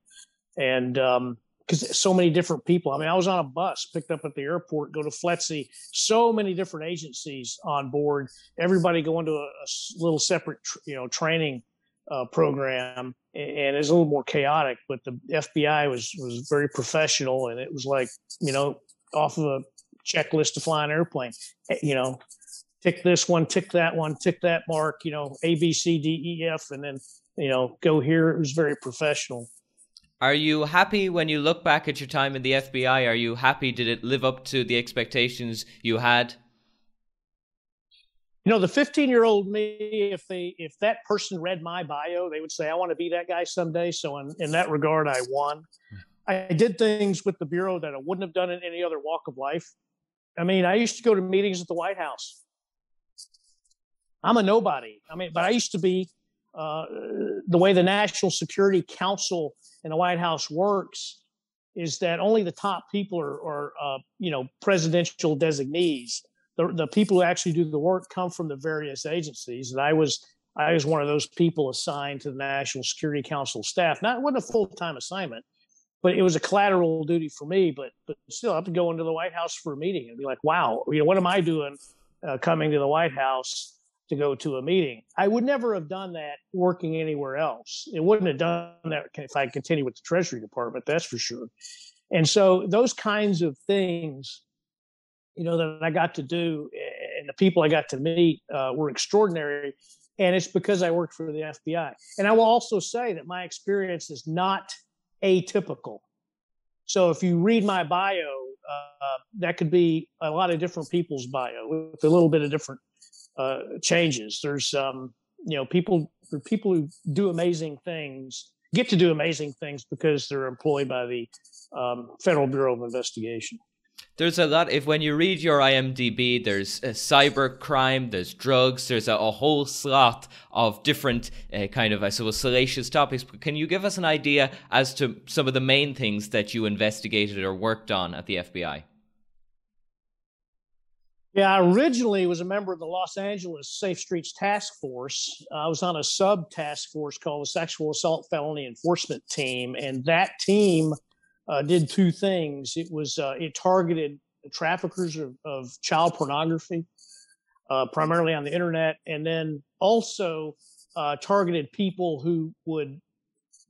and because um, so many different people. I mean, I was on a bus, picked up at the airport, go to FLETC. So many different agencies on board. Everybody going to a, a little separate, you know, training uh, program, and it's a little more chaotic. But the FBI was was very professional, and it was like you know off of a checklist to fly an airplane. Eh, you know, tick this one, tick that one, tick that mark. You know, A B C D E F, and then you know go here. It was very professional. Are you happy when you look back at your time in the FBI? Are you happy? Did it live up to the expectations you had? you know the 15 year old me if they if that person read my bio they would say i want to be that guy someday so in, in that regard i won i did things with the bureau that i wouldn't have done in any other walk of life i mean i used to go to meetings at the white house i'm a nobody i mean but i used to be uh, the way the national security council in the white house works is that only the top people are, are uh, you know presidential designees the, the people who actually do the work come from the various agencies. And I was I was one of those people assigned to the National Security Council staff. Not wasn't a full time assignment, but it was a collateral duty for me. But but still, I have to go into the White House for a meeting and be like, wow, you know, what am I doing uh, coming to the White House to go to a meeting? I would never have done that working anywhere else. It wouldn't have done that if I continued with the Treasury Department. That's for sure. And so those kinds of things you know, that I got to do and the people I got to meet uh, were extraordinary. And it's because I worked for the FBI. And I will also say that my experience is not atypical. So if you read my bio, uh, that could be a lot of different people's bio with a little bit of different uh, changes. There's, um, you know, people, for people who do amazing things, get to do amazing things because they're employed by the um, Federal Bureau of Investigation. There's a lot if when you read your imdb there's cyber crime there's drugs there's a, a whole slot of different uh, kind of i suppose salacious topics. Can you give us an idea as to some of the main things that you investigated or worked on at the fbi yeah, I originally was a member of the Los Angeles Safe Streets Task Force. I was on a sub task force called the Sexual Assault Felony Enforcement Team, and that team uh, did two things. It was uh, it targeted traffickers of, of child pornography, uh, primarily on the internet, and then also uh, targeted people who would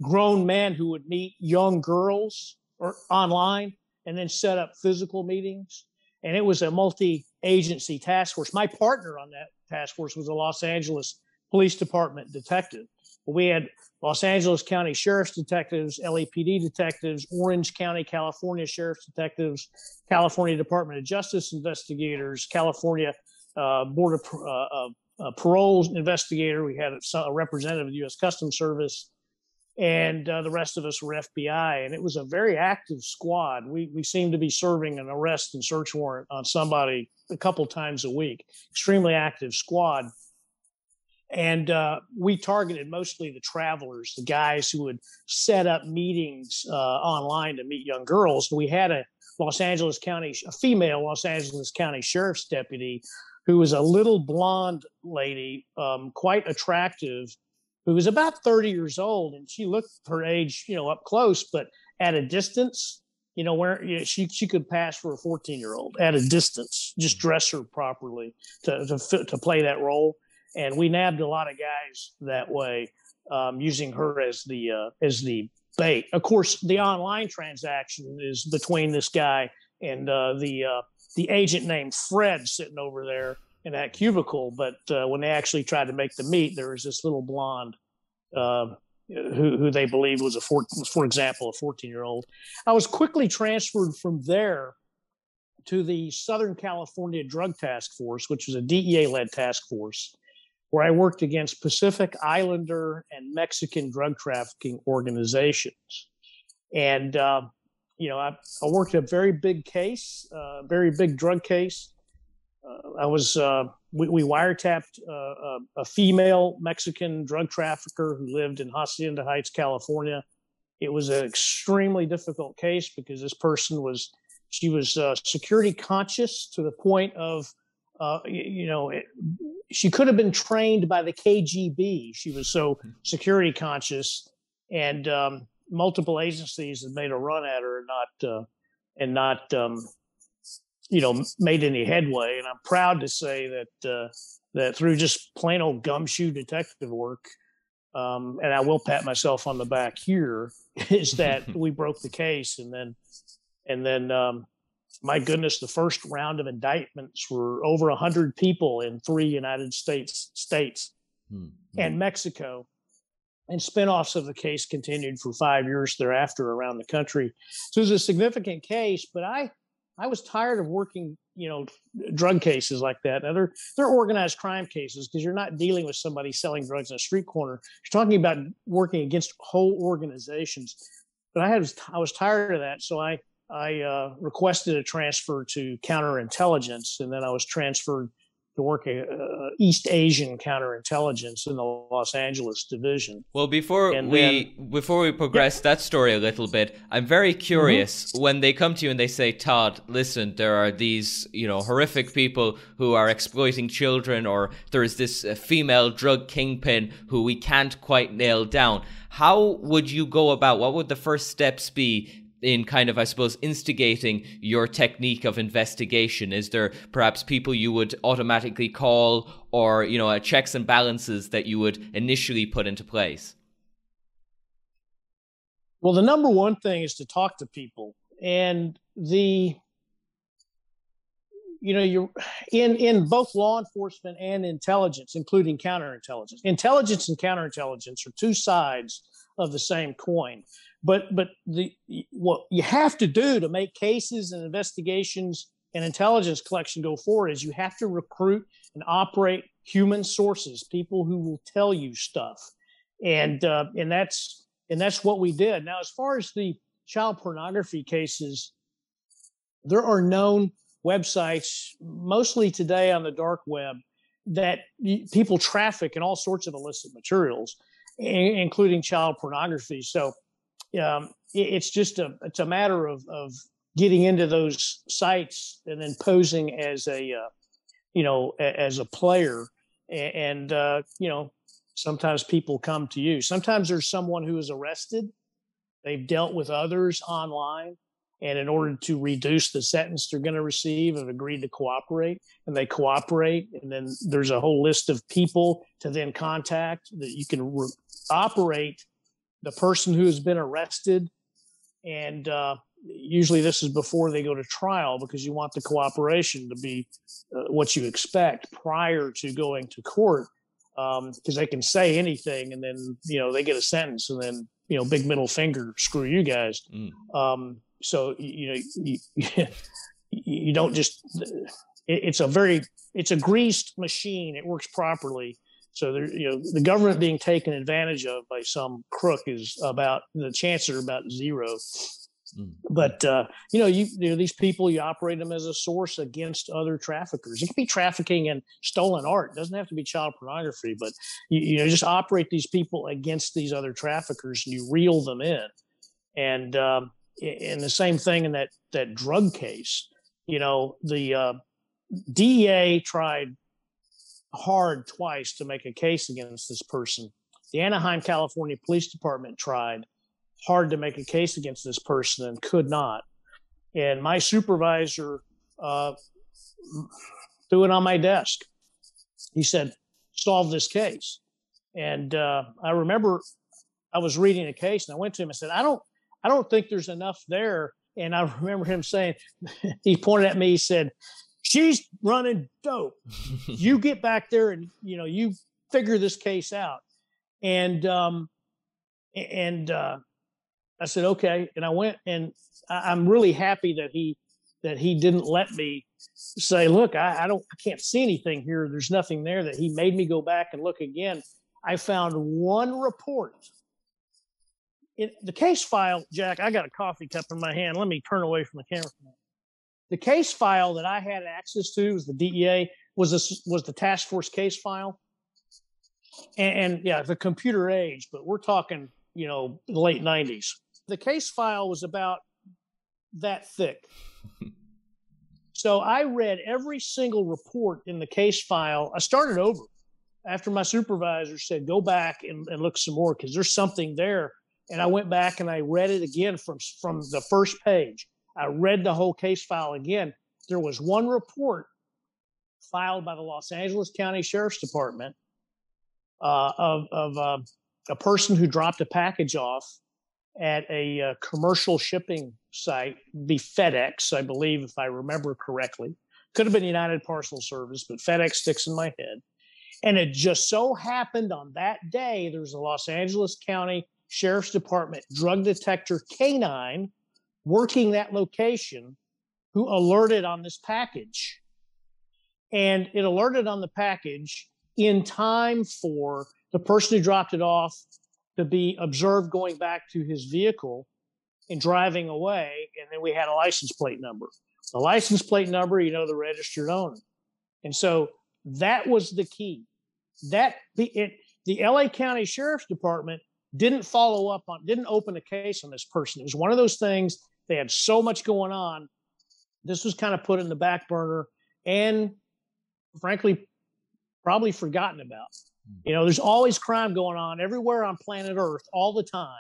grown men who would meet young girls or online and then set up physical meetings. And it was a multi-agency task force. My partner on that task force was a Los Angeles Police Department detective we had Los Angeles County Sheriff's Detectives, LAPD detectives, Orange County, California Sheriff's Detectives, California Department of Justice investigators, California uh, Board of uh, uh, Parole investigator. We had a, representative of the U.S. Customs Service, and uh, the rest of us were FBI. And it was a very active squad. We we seemed to be serving an arrest and search warrant on somebody a couple times a week. Extremely active squad and uh, we targeted mostly the travelers, the guys who would set up meetings uh, online to meet young girls. We had a Los Angeles County, a female Los Angeles County sheriff's deputy, who was a little blonde lady, um, quite attractive, who was about 30 years old, and she looked her age, you know, up close, but at a distance, you know, where you know, she she could pass for a 14 year old at a distance. Just dress her properly to to fit, to play that role and we nabbed a lot of guys that way um, using her as the uh, as the bait. Of course, the online transaction is between this guy and uh, the uh, the agent named Fred sitting over there in that cubicle. But uh, when they actually tried to make the meet, there was this little blonde. Uh, who, who they believed was a four, for example, a 14 year old. I was quickly transferred from there to the Southern California Drug Task Force, which was a DEA led task force where I worked against Pacific Islander and Mexican drug trafficking organizations. And, uh, you know, I, I, worked a very big case, a uh, very big drug case. Uh, I was, uh, we, we, wiretapped uh, a, a, female Mexican drug trafficker who lived in Hacienda Heights, California. It was an extremely difficult case because this person was, she was uh, security conscious to the point of uh, you know, it, she could have been trained by the KGB. She was so hmm. security conscious, and um, multiple agencies had made a run at her, and not uh, and not um, you know made any headway. And I'm proud to say that uh, that through just plain old gumshoe detective work, um, and I will pat myself on the back here, (laughs) is that we (laughs) broke the case, and then and then um, my goodness, the first round of indictments were over 100 people in three United States states mm-hmm. and Mexico. And spinoffs of the case continued for five years thereafter around the country. So it was a significant case, but I, I was tired of working, you know, drug cases like that. Now they're they're organized crime cases because you're not dealing with somebody selling drugs in a street corner. You're talking about working against whole organizations. But I had I was tired of that, so I I uh, requested a transfer to counterintelligence, and then I was transferred to work at uh, East Asian counterintelligence in the Los Angeles division. Well, before and we then, before we progress yeah. that story a little bit, I'm very curious mm-hmm. when they come to you and they say, "Todd, listen, there are these you know horrific people who are exploiting children, or there is this uh, female drug kingpin who we can't quite nail down." How would you go about? What would the first steps be in kind of, I suppose, instigating your technique of investigation? Is there perhaps people you would automatically call or, you know, uh, checks and balances that you would initially put into place? Well, the number one thing is to talk to people. And the, you know, you're in, in both law enforcement and intelligence, including counterintelligence. Intelligence and counterintelligence are two sides of the same coin but but the what you have to do to make cases and investigations and intelligence collection go forward is you have to recruit and operate human sources, people who will tell you stuff, and uh, and that's and that's what we did. Now, as far as the child pornography cases, there are known websites, mostly today on the dark web, that people traffic in all sorts of illicit materials, including child pornography. So um, it's just a it's a matter of of getting into those sites and then posing as a uh, you know as a player. And uh, you know sometimes people come to you. Sometimes there's someone who is arrested. They've dealt with others online and in order to reduce the sentence they're going to receive have agreed to cooperate and they cooperate and then there's a whole list of people to then contact that you can re- operate the person who has been arrested, and uh, usually this is before they go to trial because you want the cooperation to be uh, what you expect prior to going to court. because um, they can say anything and then you know they get a sentence and then you know big middle finger screw you guys mm. um, so you know you, (laughs) you don't just it's a very it's a greased machine it works properly so there, you know the government being taken advantage of by some crook is about the chances are about zero Mm. But uh, you know, you, you know, these people, you operate them as a source against other traffickers. It can be trafficking in stolen art. It doesn't have to be child pornography, but you, you know, just operate these people against these other traffickers, and you reel them in. And um, and the same thing in that that drug case. You know, the uh, DEA tried hard twice to make a case against this person. The Anaheim, California Police Department tried hard to make a case against this person and could not. And my supervisor uh, threw it on my desk. He said, "Solve this case." And uh, I remember I was reading a case, and I went to him and said, "I don't, I don't think there's enough there." And I (laughs) remember him saying, (laughs) he pointed at me, he said, "She's running dope. (laughs) you get back there and you know you figure this case out." And um, and uh, I said, okay. And I went and I, am really happy that he that he didn't let me say, look, I, I don't I can't see anything here. There's nothing there that he made me go back and look again. I found one report. In the case file, Jack, I got a coffee cup in my hand. Let me turn away from the camera. The case file that I had access to was the DEA was this was the task force case file. And, and yeah, the computer age, but we're talking, you know, late 90s the case file was about that thick. (laughs) so I read every single report in the case file. I started over after my supervisor said, go back and, and look some more because there's something there. And I went back and I read it again from, from the first page. I read the whole case file again. There was one report filed by the Los Angeles County Sheriff's Department uh, of, of uh, a person who dropped a package off at a uh, commercial shipping site, be FedEx, I believe, if I remember correctly. Could have been United Parcel Service, but FedEx sticks in my head. And it just so happened on that day, there was a Los Angeles County Sheriff's Department drug detector canine working that location who alerted on this package. And it alerted on the package in time for the person who dropped it off to be observed going back to his vehicle and driving away. And then we had a license plate number. The license plate number, you know, the registered owner. And so that was the key. That the it, the LA County Sheriff's Department didn't follow up on, didn't open a case on this person. It was one of those things. They had so much going on. This was kind of put in the back burner and, frankly, probably forgotten about. Hmm. You know, there's always crime going on everywhere on planet Earth all the time.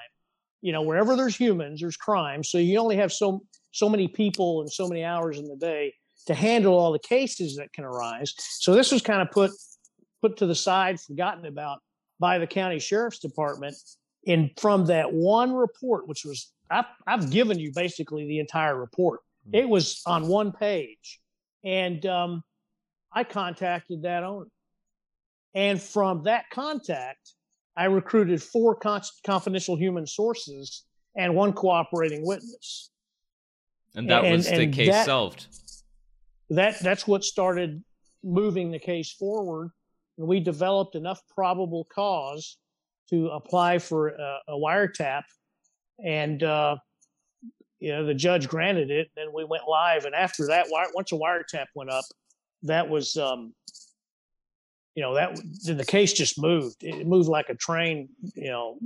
You know, wherever there's humans, there's crime. So you only have so so many people and so many hours in the day to handle all the cases that can arise. So this was kind of put put to the side, forgotten about by the county sheriff's department. And from that one report, which was I've, I've given you basically the entire report. Hmm. It was on one page, and um, I contacted that owner and from that contact, I recruited four con- confidential human sources and one cooperating witness. And that and, was the case that, solved. That that's what started moving the case forward. And we developed enough probable cause to apply for a, a wiretap, and uh, you know the judge granted it. Then we went live, and after that, once a wiretap went up, that was um, you know that the case just moved. It moved like a train, you know,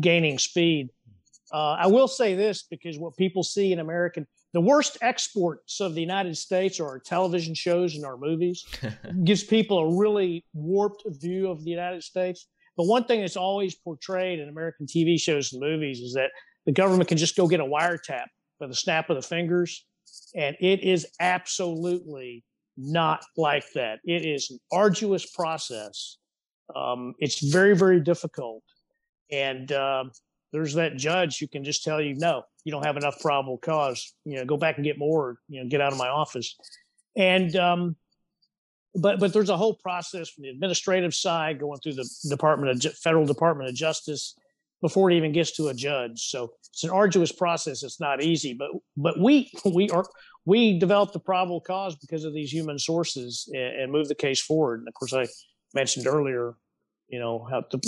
gaining speed. Uh, I will say this because what people see in American, the worst exports of the United States are our television shows and our movies. (laughs) gives people a really warped view of the United States. But one thing that's always portrayed in American TV shows and movies is that the government can just go get a wiretap with a snap of the fingers, and it is absolutely not like that. It is an arduous process. Um, it's very, very difficult. And uh, there's that judge who can just tell you, no, you don't have enough probable cause. You know, go back and get more. You know, get out of my office. And um, but but there's a whole process from the administrative side going through the Department of Federal Department of Justice before it even gets to a judge. So it's an arduous process. It's not easy, but but we we are we developed the probable cause because of these human sources and, and moved the case forward. And of course, I mentioned earlier, you know, how the,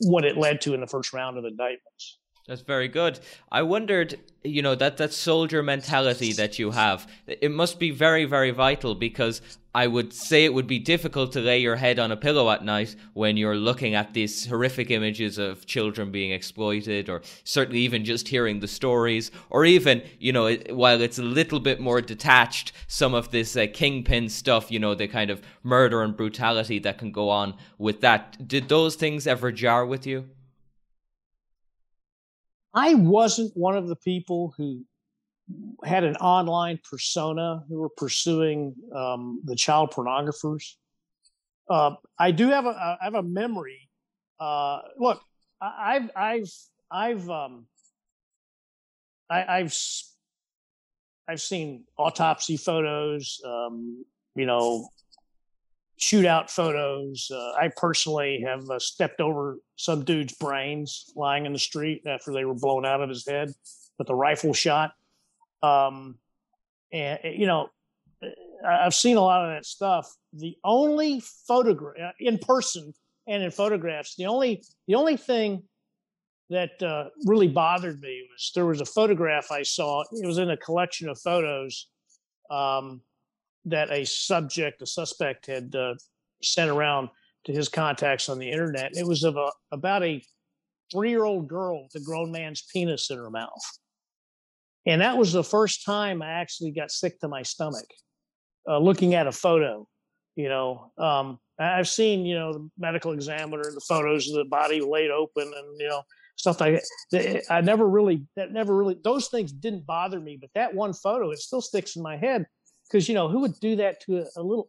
what it led to in the first round of indictments. That's very good. I wondered, you know, that that soldier mentality that you have. It must be very, very vital because I would say it would be difficult to lay your head on a pillow at night when you're looking at these horrific images of children being exploited, or certainly even just hearing the stories, or even, you know, while it's a little bit more detached, some of this uh, kingpin stuff, you know, the kind of murder and brutality that can go on with that. Did those things ever jar with you? I wasn't one of the people who had an online persona who were pursuing um, the child pornographers. Uh, I do have a I have a memory. Uh, look, I've I've I've um, I, have I've seen autopsy photos. Um, you know, shootout photos. Uh, I personally have uh, stepped over some dude's brains lying in the street after they were blown out of his head with a rifle shot. Um, and eh, you know, eh, I've seen a lot of that stuff. The only photograph uh, in person and in photographs, the only the only thing that uh, really bothered me was there was a photograph I saw. It was in a collection of photos. Um, that a subject, a suspect, had uh, sent around to his contacts on the internet. It was of a, about a three-year-old girl with a grown man's penis in her mouth, and that was the first time I actually got sick to my stomach uh, looking at a photo. You know, um, I've seen you know the medical examiner, the photos of the body laid open, and you know stuff like that. I never really that never really those things didn't bother me, but that one photo it still sticks in my head because you know who would do that to a, a, little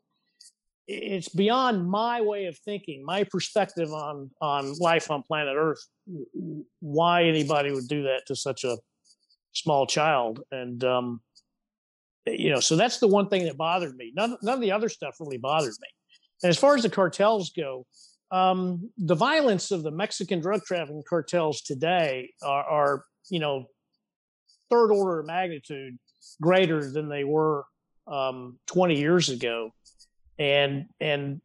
it's beyond my way of thinking my perspective on on life on planet earth why anybody would do that to such a small child and um you know so that's the one thing that bothered me. None, none of the other stuff really bothered me. And as far as the cartels go um the violence of the mexican drug trafficking cartels today are, are you know third order of magnitude greater than they were um, 20 years ago, and and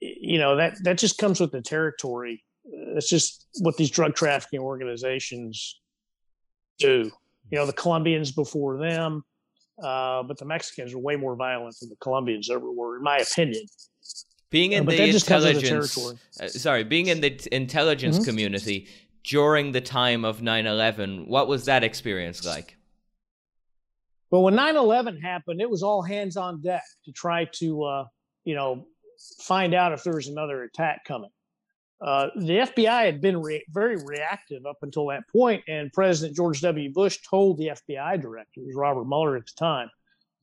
you know that that just comes with the territory. It's just what these drug trafficking organizations do. You know, the Colombians before them, uh, but the Mexicans are way more violent than the Colombians ever were, in my opinion. Being in uh, the intelligence, the uh, sorry, being in the intelligence mm-hmm. community during the time of 9/11, what was that experience like? But when 9 11 happened, it was all hands on deck to try to, uh, you know, find out if there was another attack coming. Uh, the FBI had been re- very reactive up until that point, and President George W. Bush told the FBI director, it was Robert Mueller at the time,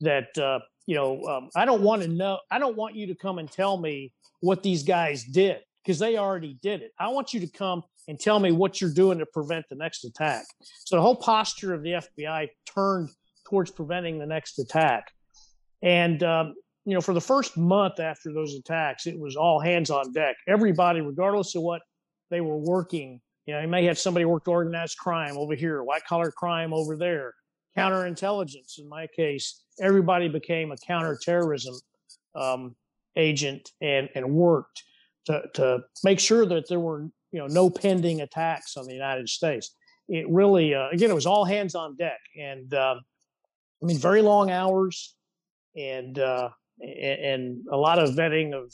that uh, you know um, I don't want to know, I don't want you to come and tell me what these guys did because they already did it. I want you to come and tell me what you're doing to prevent the next attack. So the whole posture of the FBI turned towards preventing the next attack. And, um, you know, for the first month after those attacks, it was all hands on deck. Everybody, regardless of what they were working, you know, you may have somebody worked organized crime over here, white collar crime over there, counterintelligence. In my case, everybody became a counterterrorism um, agent and, and worked to, to make sure that there were, you know, no pending attacks on the United States. It really, uh, again, it was all hands on deck. And, um, I mean, very long hours and uh, and a lot of vetting of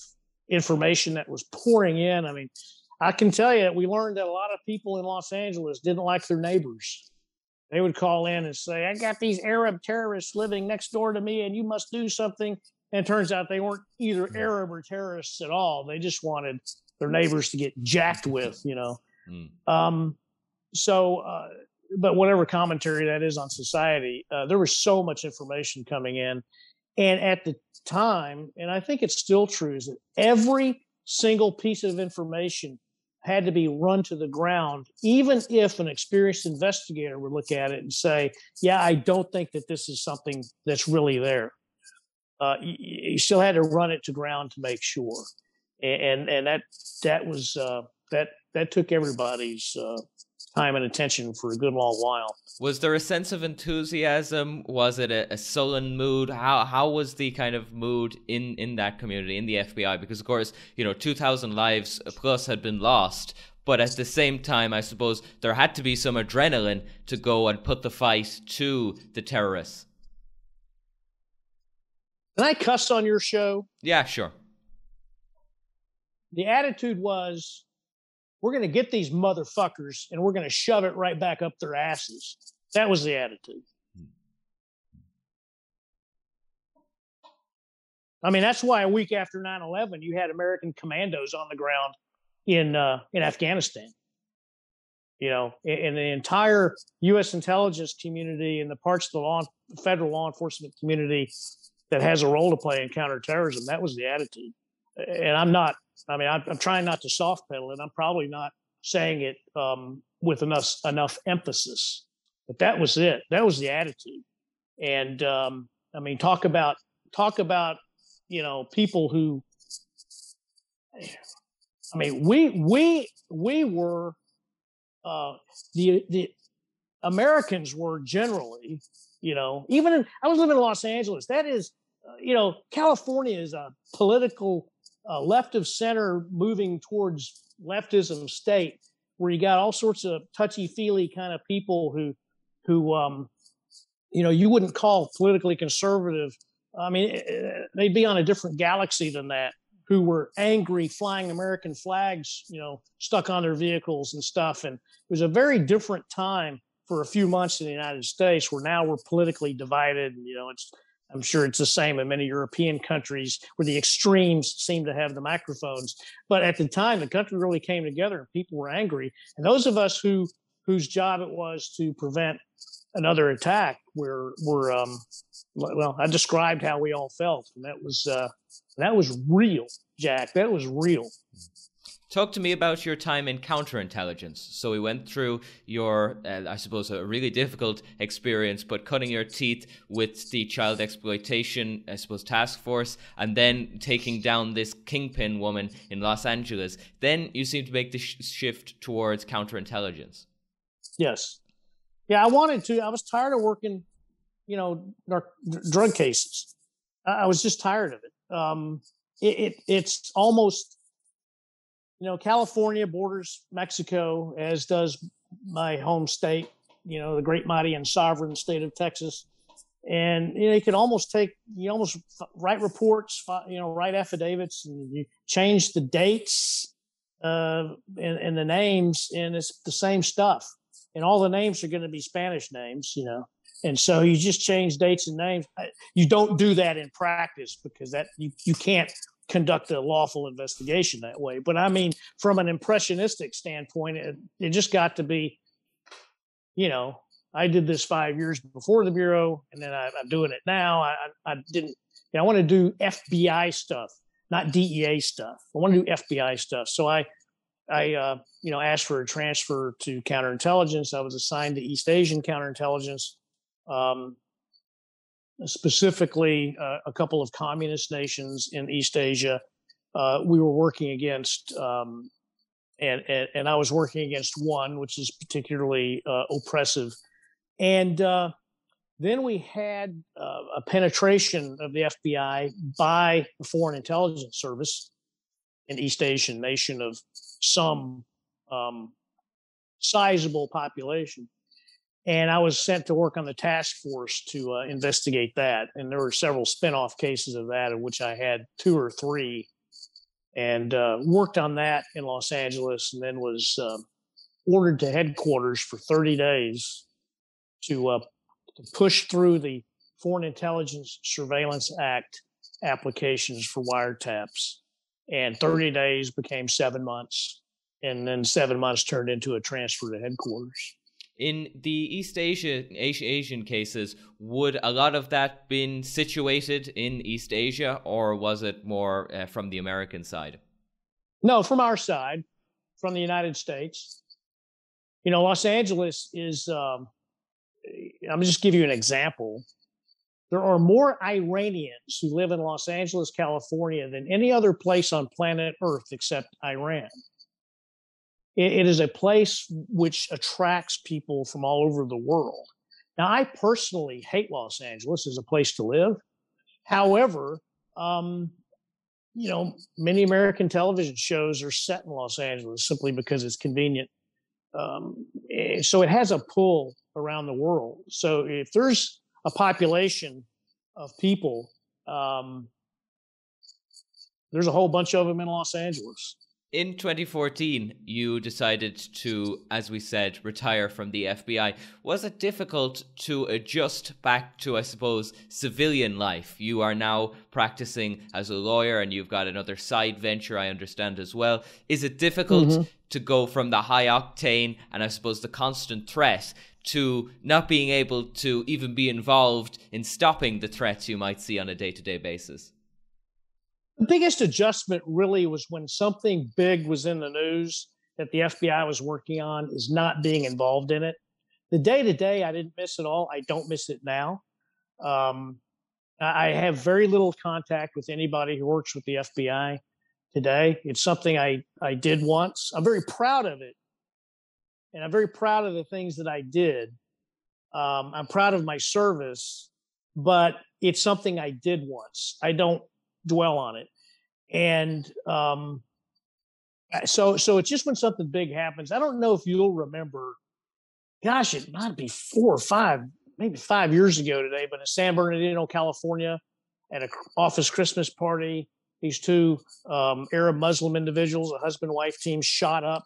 information that was pouring in. I mean, I can tell you that we learned that a lot of people in Los Angeles didn't like their neighbors. They would call in and say, "I got these Arab terrorists living next door to me, and you must do something." And it turns out they weren't either mm. Arab or terrorists at all. They just wanted their neighbors to get jacked with, you know. Mm. Um, so uh, but whatever commentary that is on society, uh, there was so much information coming in. And at the time, and I think it's still true, is that every single piece of information had to be run to the ground, even if an experienced investigator would look at it and say, Yeah, I don't think that this is something that's really there. uh, you, you, still had to run it to ground to make sure, and and that that was uh, that that took everybody's uh, time and attention for a good long while. Was there a sense of enthusiasm? Was it a, a, sullen mood? How how was the kind of mood in in that community in the FBI? Because of course, you know, two thousand lives plus had been lost, but at the same time, I suppose there had to be some adrenaline to go and put the fight to the terrorists. Can I cuss on your show? Yeah, sure. The attitude was we're going to get these motherfuckers and we're going to shove it right back up their asses. That was the attitude. I mean, that's why a week after 9 11, you had American commandos on the ground in, uh, in Afghanistan. You know, in the entire U.S. intelligence community and the parts of the law, federal law enforcement community that has a role to play in counterterrorism, that was the attitude. And I'm not I mean, I'm, I'm trying not to soft pedal it. I'm probably not saying it um, with enough enough emphasis, but that was it. That was the attitude. And um, I mean, talk about talk about you know people who. I mean, we we we were uh, the the Americans were generally, you know, even in, I was living in Los Angeles. That is, uh, you know, California is a political uh, left of center moving towards leftism state where you got all sorts of touchy feely kind of people who who um, you know you wouldn't call politically conservative. I mean eh, eh, they'd be on a different galaxy than that who were angry flying american flags you know stuck on their vehicles and stuff. And it was a very different time for a few months in the united states where now we're politically divided and you know it's I'm sure it's the same in many European countries where the extremes seem to have the microphones. But at the time, the country really came together and people were angry. And those of us who whose job it was to prevent another attack were were um, well, I described how we all felt, and that was uh, that was real, Jack. That was real. Talk to me about your time in counterintelligence. So we went through your, uh, I suppose, a really difficult experience, but cutting your teeth with the child exploitation, I suppose, task force, and then taking down this kingpin woman in Los Angeles. Then you seem to make the sh- shift towards counterintelligence. Yes. Yeah, I wanted to. I was tired of working, you know, drug cases. I was just tired of it. Um, it, it it's almost you know, California borders Mexico, as does my home state, you know, the great, mighty, and sovereign state of Texas. And you know, you can almost take, you almost write reports, you know, write affidavits, and you change the dates uh, and, and the names, and it's the same stuff. And all the names are going to be Spanish names, you know. And so you just change dates and names. You don't do that in practice because that you, you can't conduct a lawful investigation that way. But I mean, from an impressionistic standpoint, it, it just got to be, you know, I did this five years before the bureau, and then I, am doing it now. I, I didn't. You know, I want to do FBI stuff, not DEA stuff. I want to do FBI stuff. So I, I, uh, you know, asked for a transfer to counterintelligence. I was assigned to East Asian counterintelligence. Um, specifically uh, a couple of communist nations in East Asia. Uh, we were working against, um, and, and, and I was working against one, which is particularly uh, oppressive, and uh, then we had uh, a penetration of the FBI by the Foreign Intelligence Service, an East Asian nation of some um, sizable population and I was sent to work on the task force to uh, investigate that. And there were several spin-off cases of that, in which I had two or three, and uh, worked on that in Los Angeles, and then was uh, ordered to headquarters for 30 days to, uh, to push through the Foreign Intelligence Surveillance Act applications for wiretaps. And 30 days became seven months, and then seven months turned into a transfer to headquarters in the East Asia, Asian cases, would a lot of that been situated in East Asia, or was it more uh, from the American side? No, from our side, from the United States. You know, Los Angeles is. Um, I'm just give you an example. there are more Iranians who live in Los Angeles, California than any other place on planet Earth except Iran. It, it is a place which attracts people from all over the world. Now, I personally hate Los Angeles as a place to live. However, um, you know, many American television shows are set in Los Angeles simply because it's convenient. Um, eh, so it has a pull around the world. So if there's a population of people, um, there's a whole bunch of them in Los Angeles in 2014, you decided to, as we said, retire from the FBI. Was it difficult to adjust back to, I suppose, civilian life? You are now practicing as a lawyer and you've got another side venture, I understand, as well. Is it difficult mm-hmm. to go from the high octane and, I suppose, the constant threat to not being able to even be involved in stopping the threats you might see on a day to day basis? The biggest adjustment really was when something big was in the news that the FBI was working on is not being involved in it. The day to day, I didn't miss it all. I don't miss it now. Um, I have very little contact with anybody who works with the FBI today. It's something I, I did once. I'm very proud of it. And I'm very proud of the things that I did. Um, I'm proud of my service, but it's something I did once. I don't dwell on it. And um, so, so it's just when something big happens. I don't know if you'll remember. Gosh, it might be four or five, maybe five years ago today. But in San Bernardino, California, at an office Christmas party, these two um, Arab Muslim individuals, a husband wife team, shot up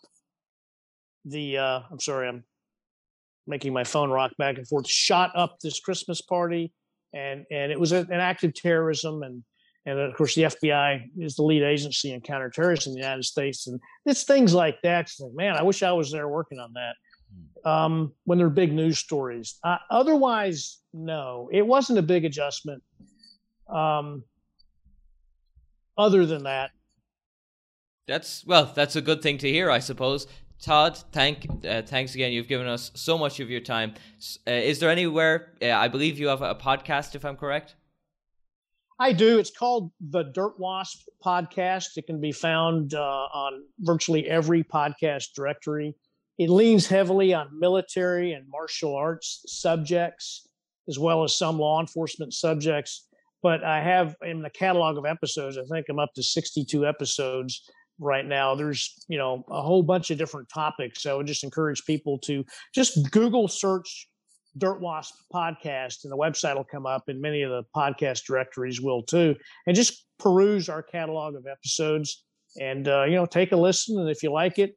the. Uh, I'm sorry, I'm making my phone rock back and forth. Shot up this Christmas party, and and it was an act of terrorism, and and of course, the FBI is the lead agency in counterterrorism in the United States. And it's things like that. It's like, man, I wish I was there working on that. Hmm. Um, when they're big news stories. Uh, otherwise, no, it wasn't a big adjustment. Um, other than that, that's well, that's a good thing to hear, I suppose. Todd, thank uh, thanks again. You've given us so much of your time. Uh, is there anywhere? Uh, I believe you have a podcast, if I'm correct. I do. It's called the Dirt Wasp Podcast. It can be found uh, on virtually every podcast directory. It leans heavily on military and martial arts subjects, as well as some law enforcement subjects. But I have in the catalog of episodes, I think I'm up to 62 episodes right now. There's, you know, a whole bunch of different topics. So I would just encourage people to just Google search Dirt Wasp podcast, and the website will come up, and many of the podcast directories will too. And just peruse our catalog of episodes, and uh, you know, take a listen. And if you like it,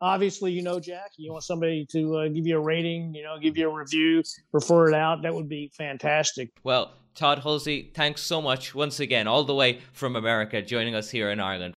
obviously, you know, Jack, you want somebody to uh, give you a rating, you know, give you a review, refer it out. That would be fantastic. Well, Todd Hulsey, thanks so much once again, all the way from America, joining us here in Ireland.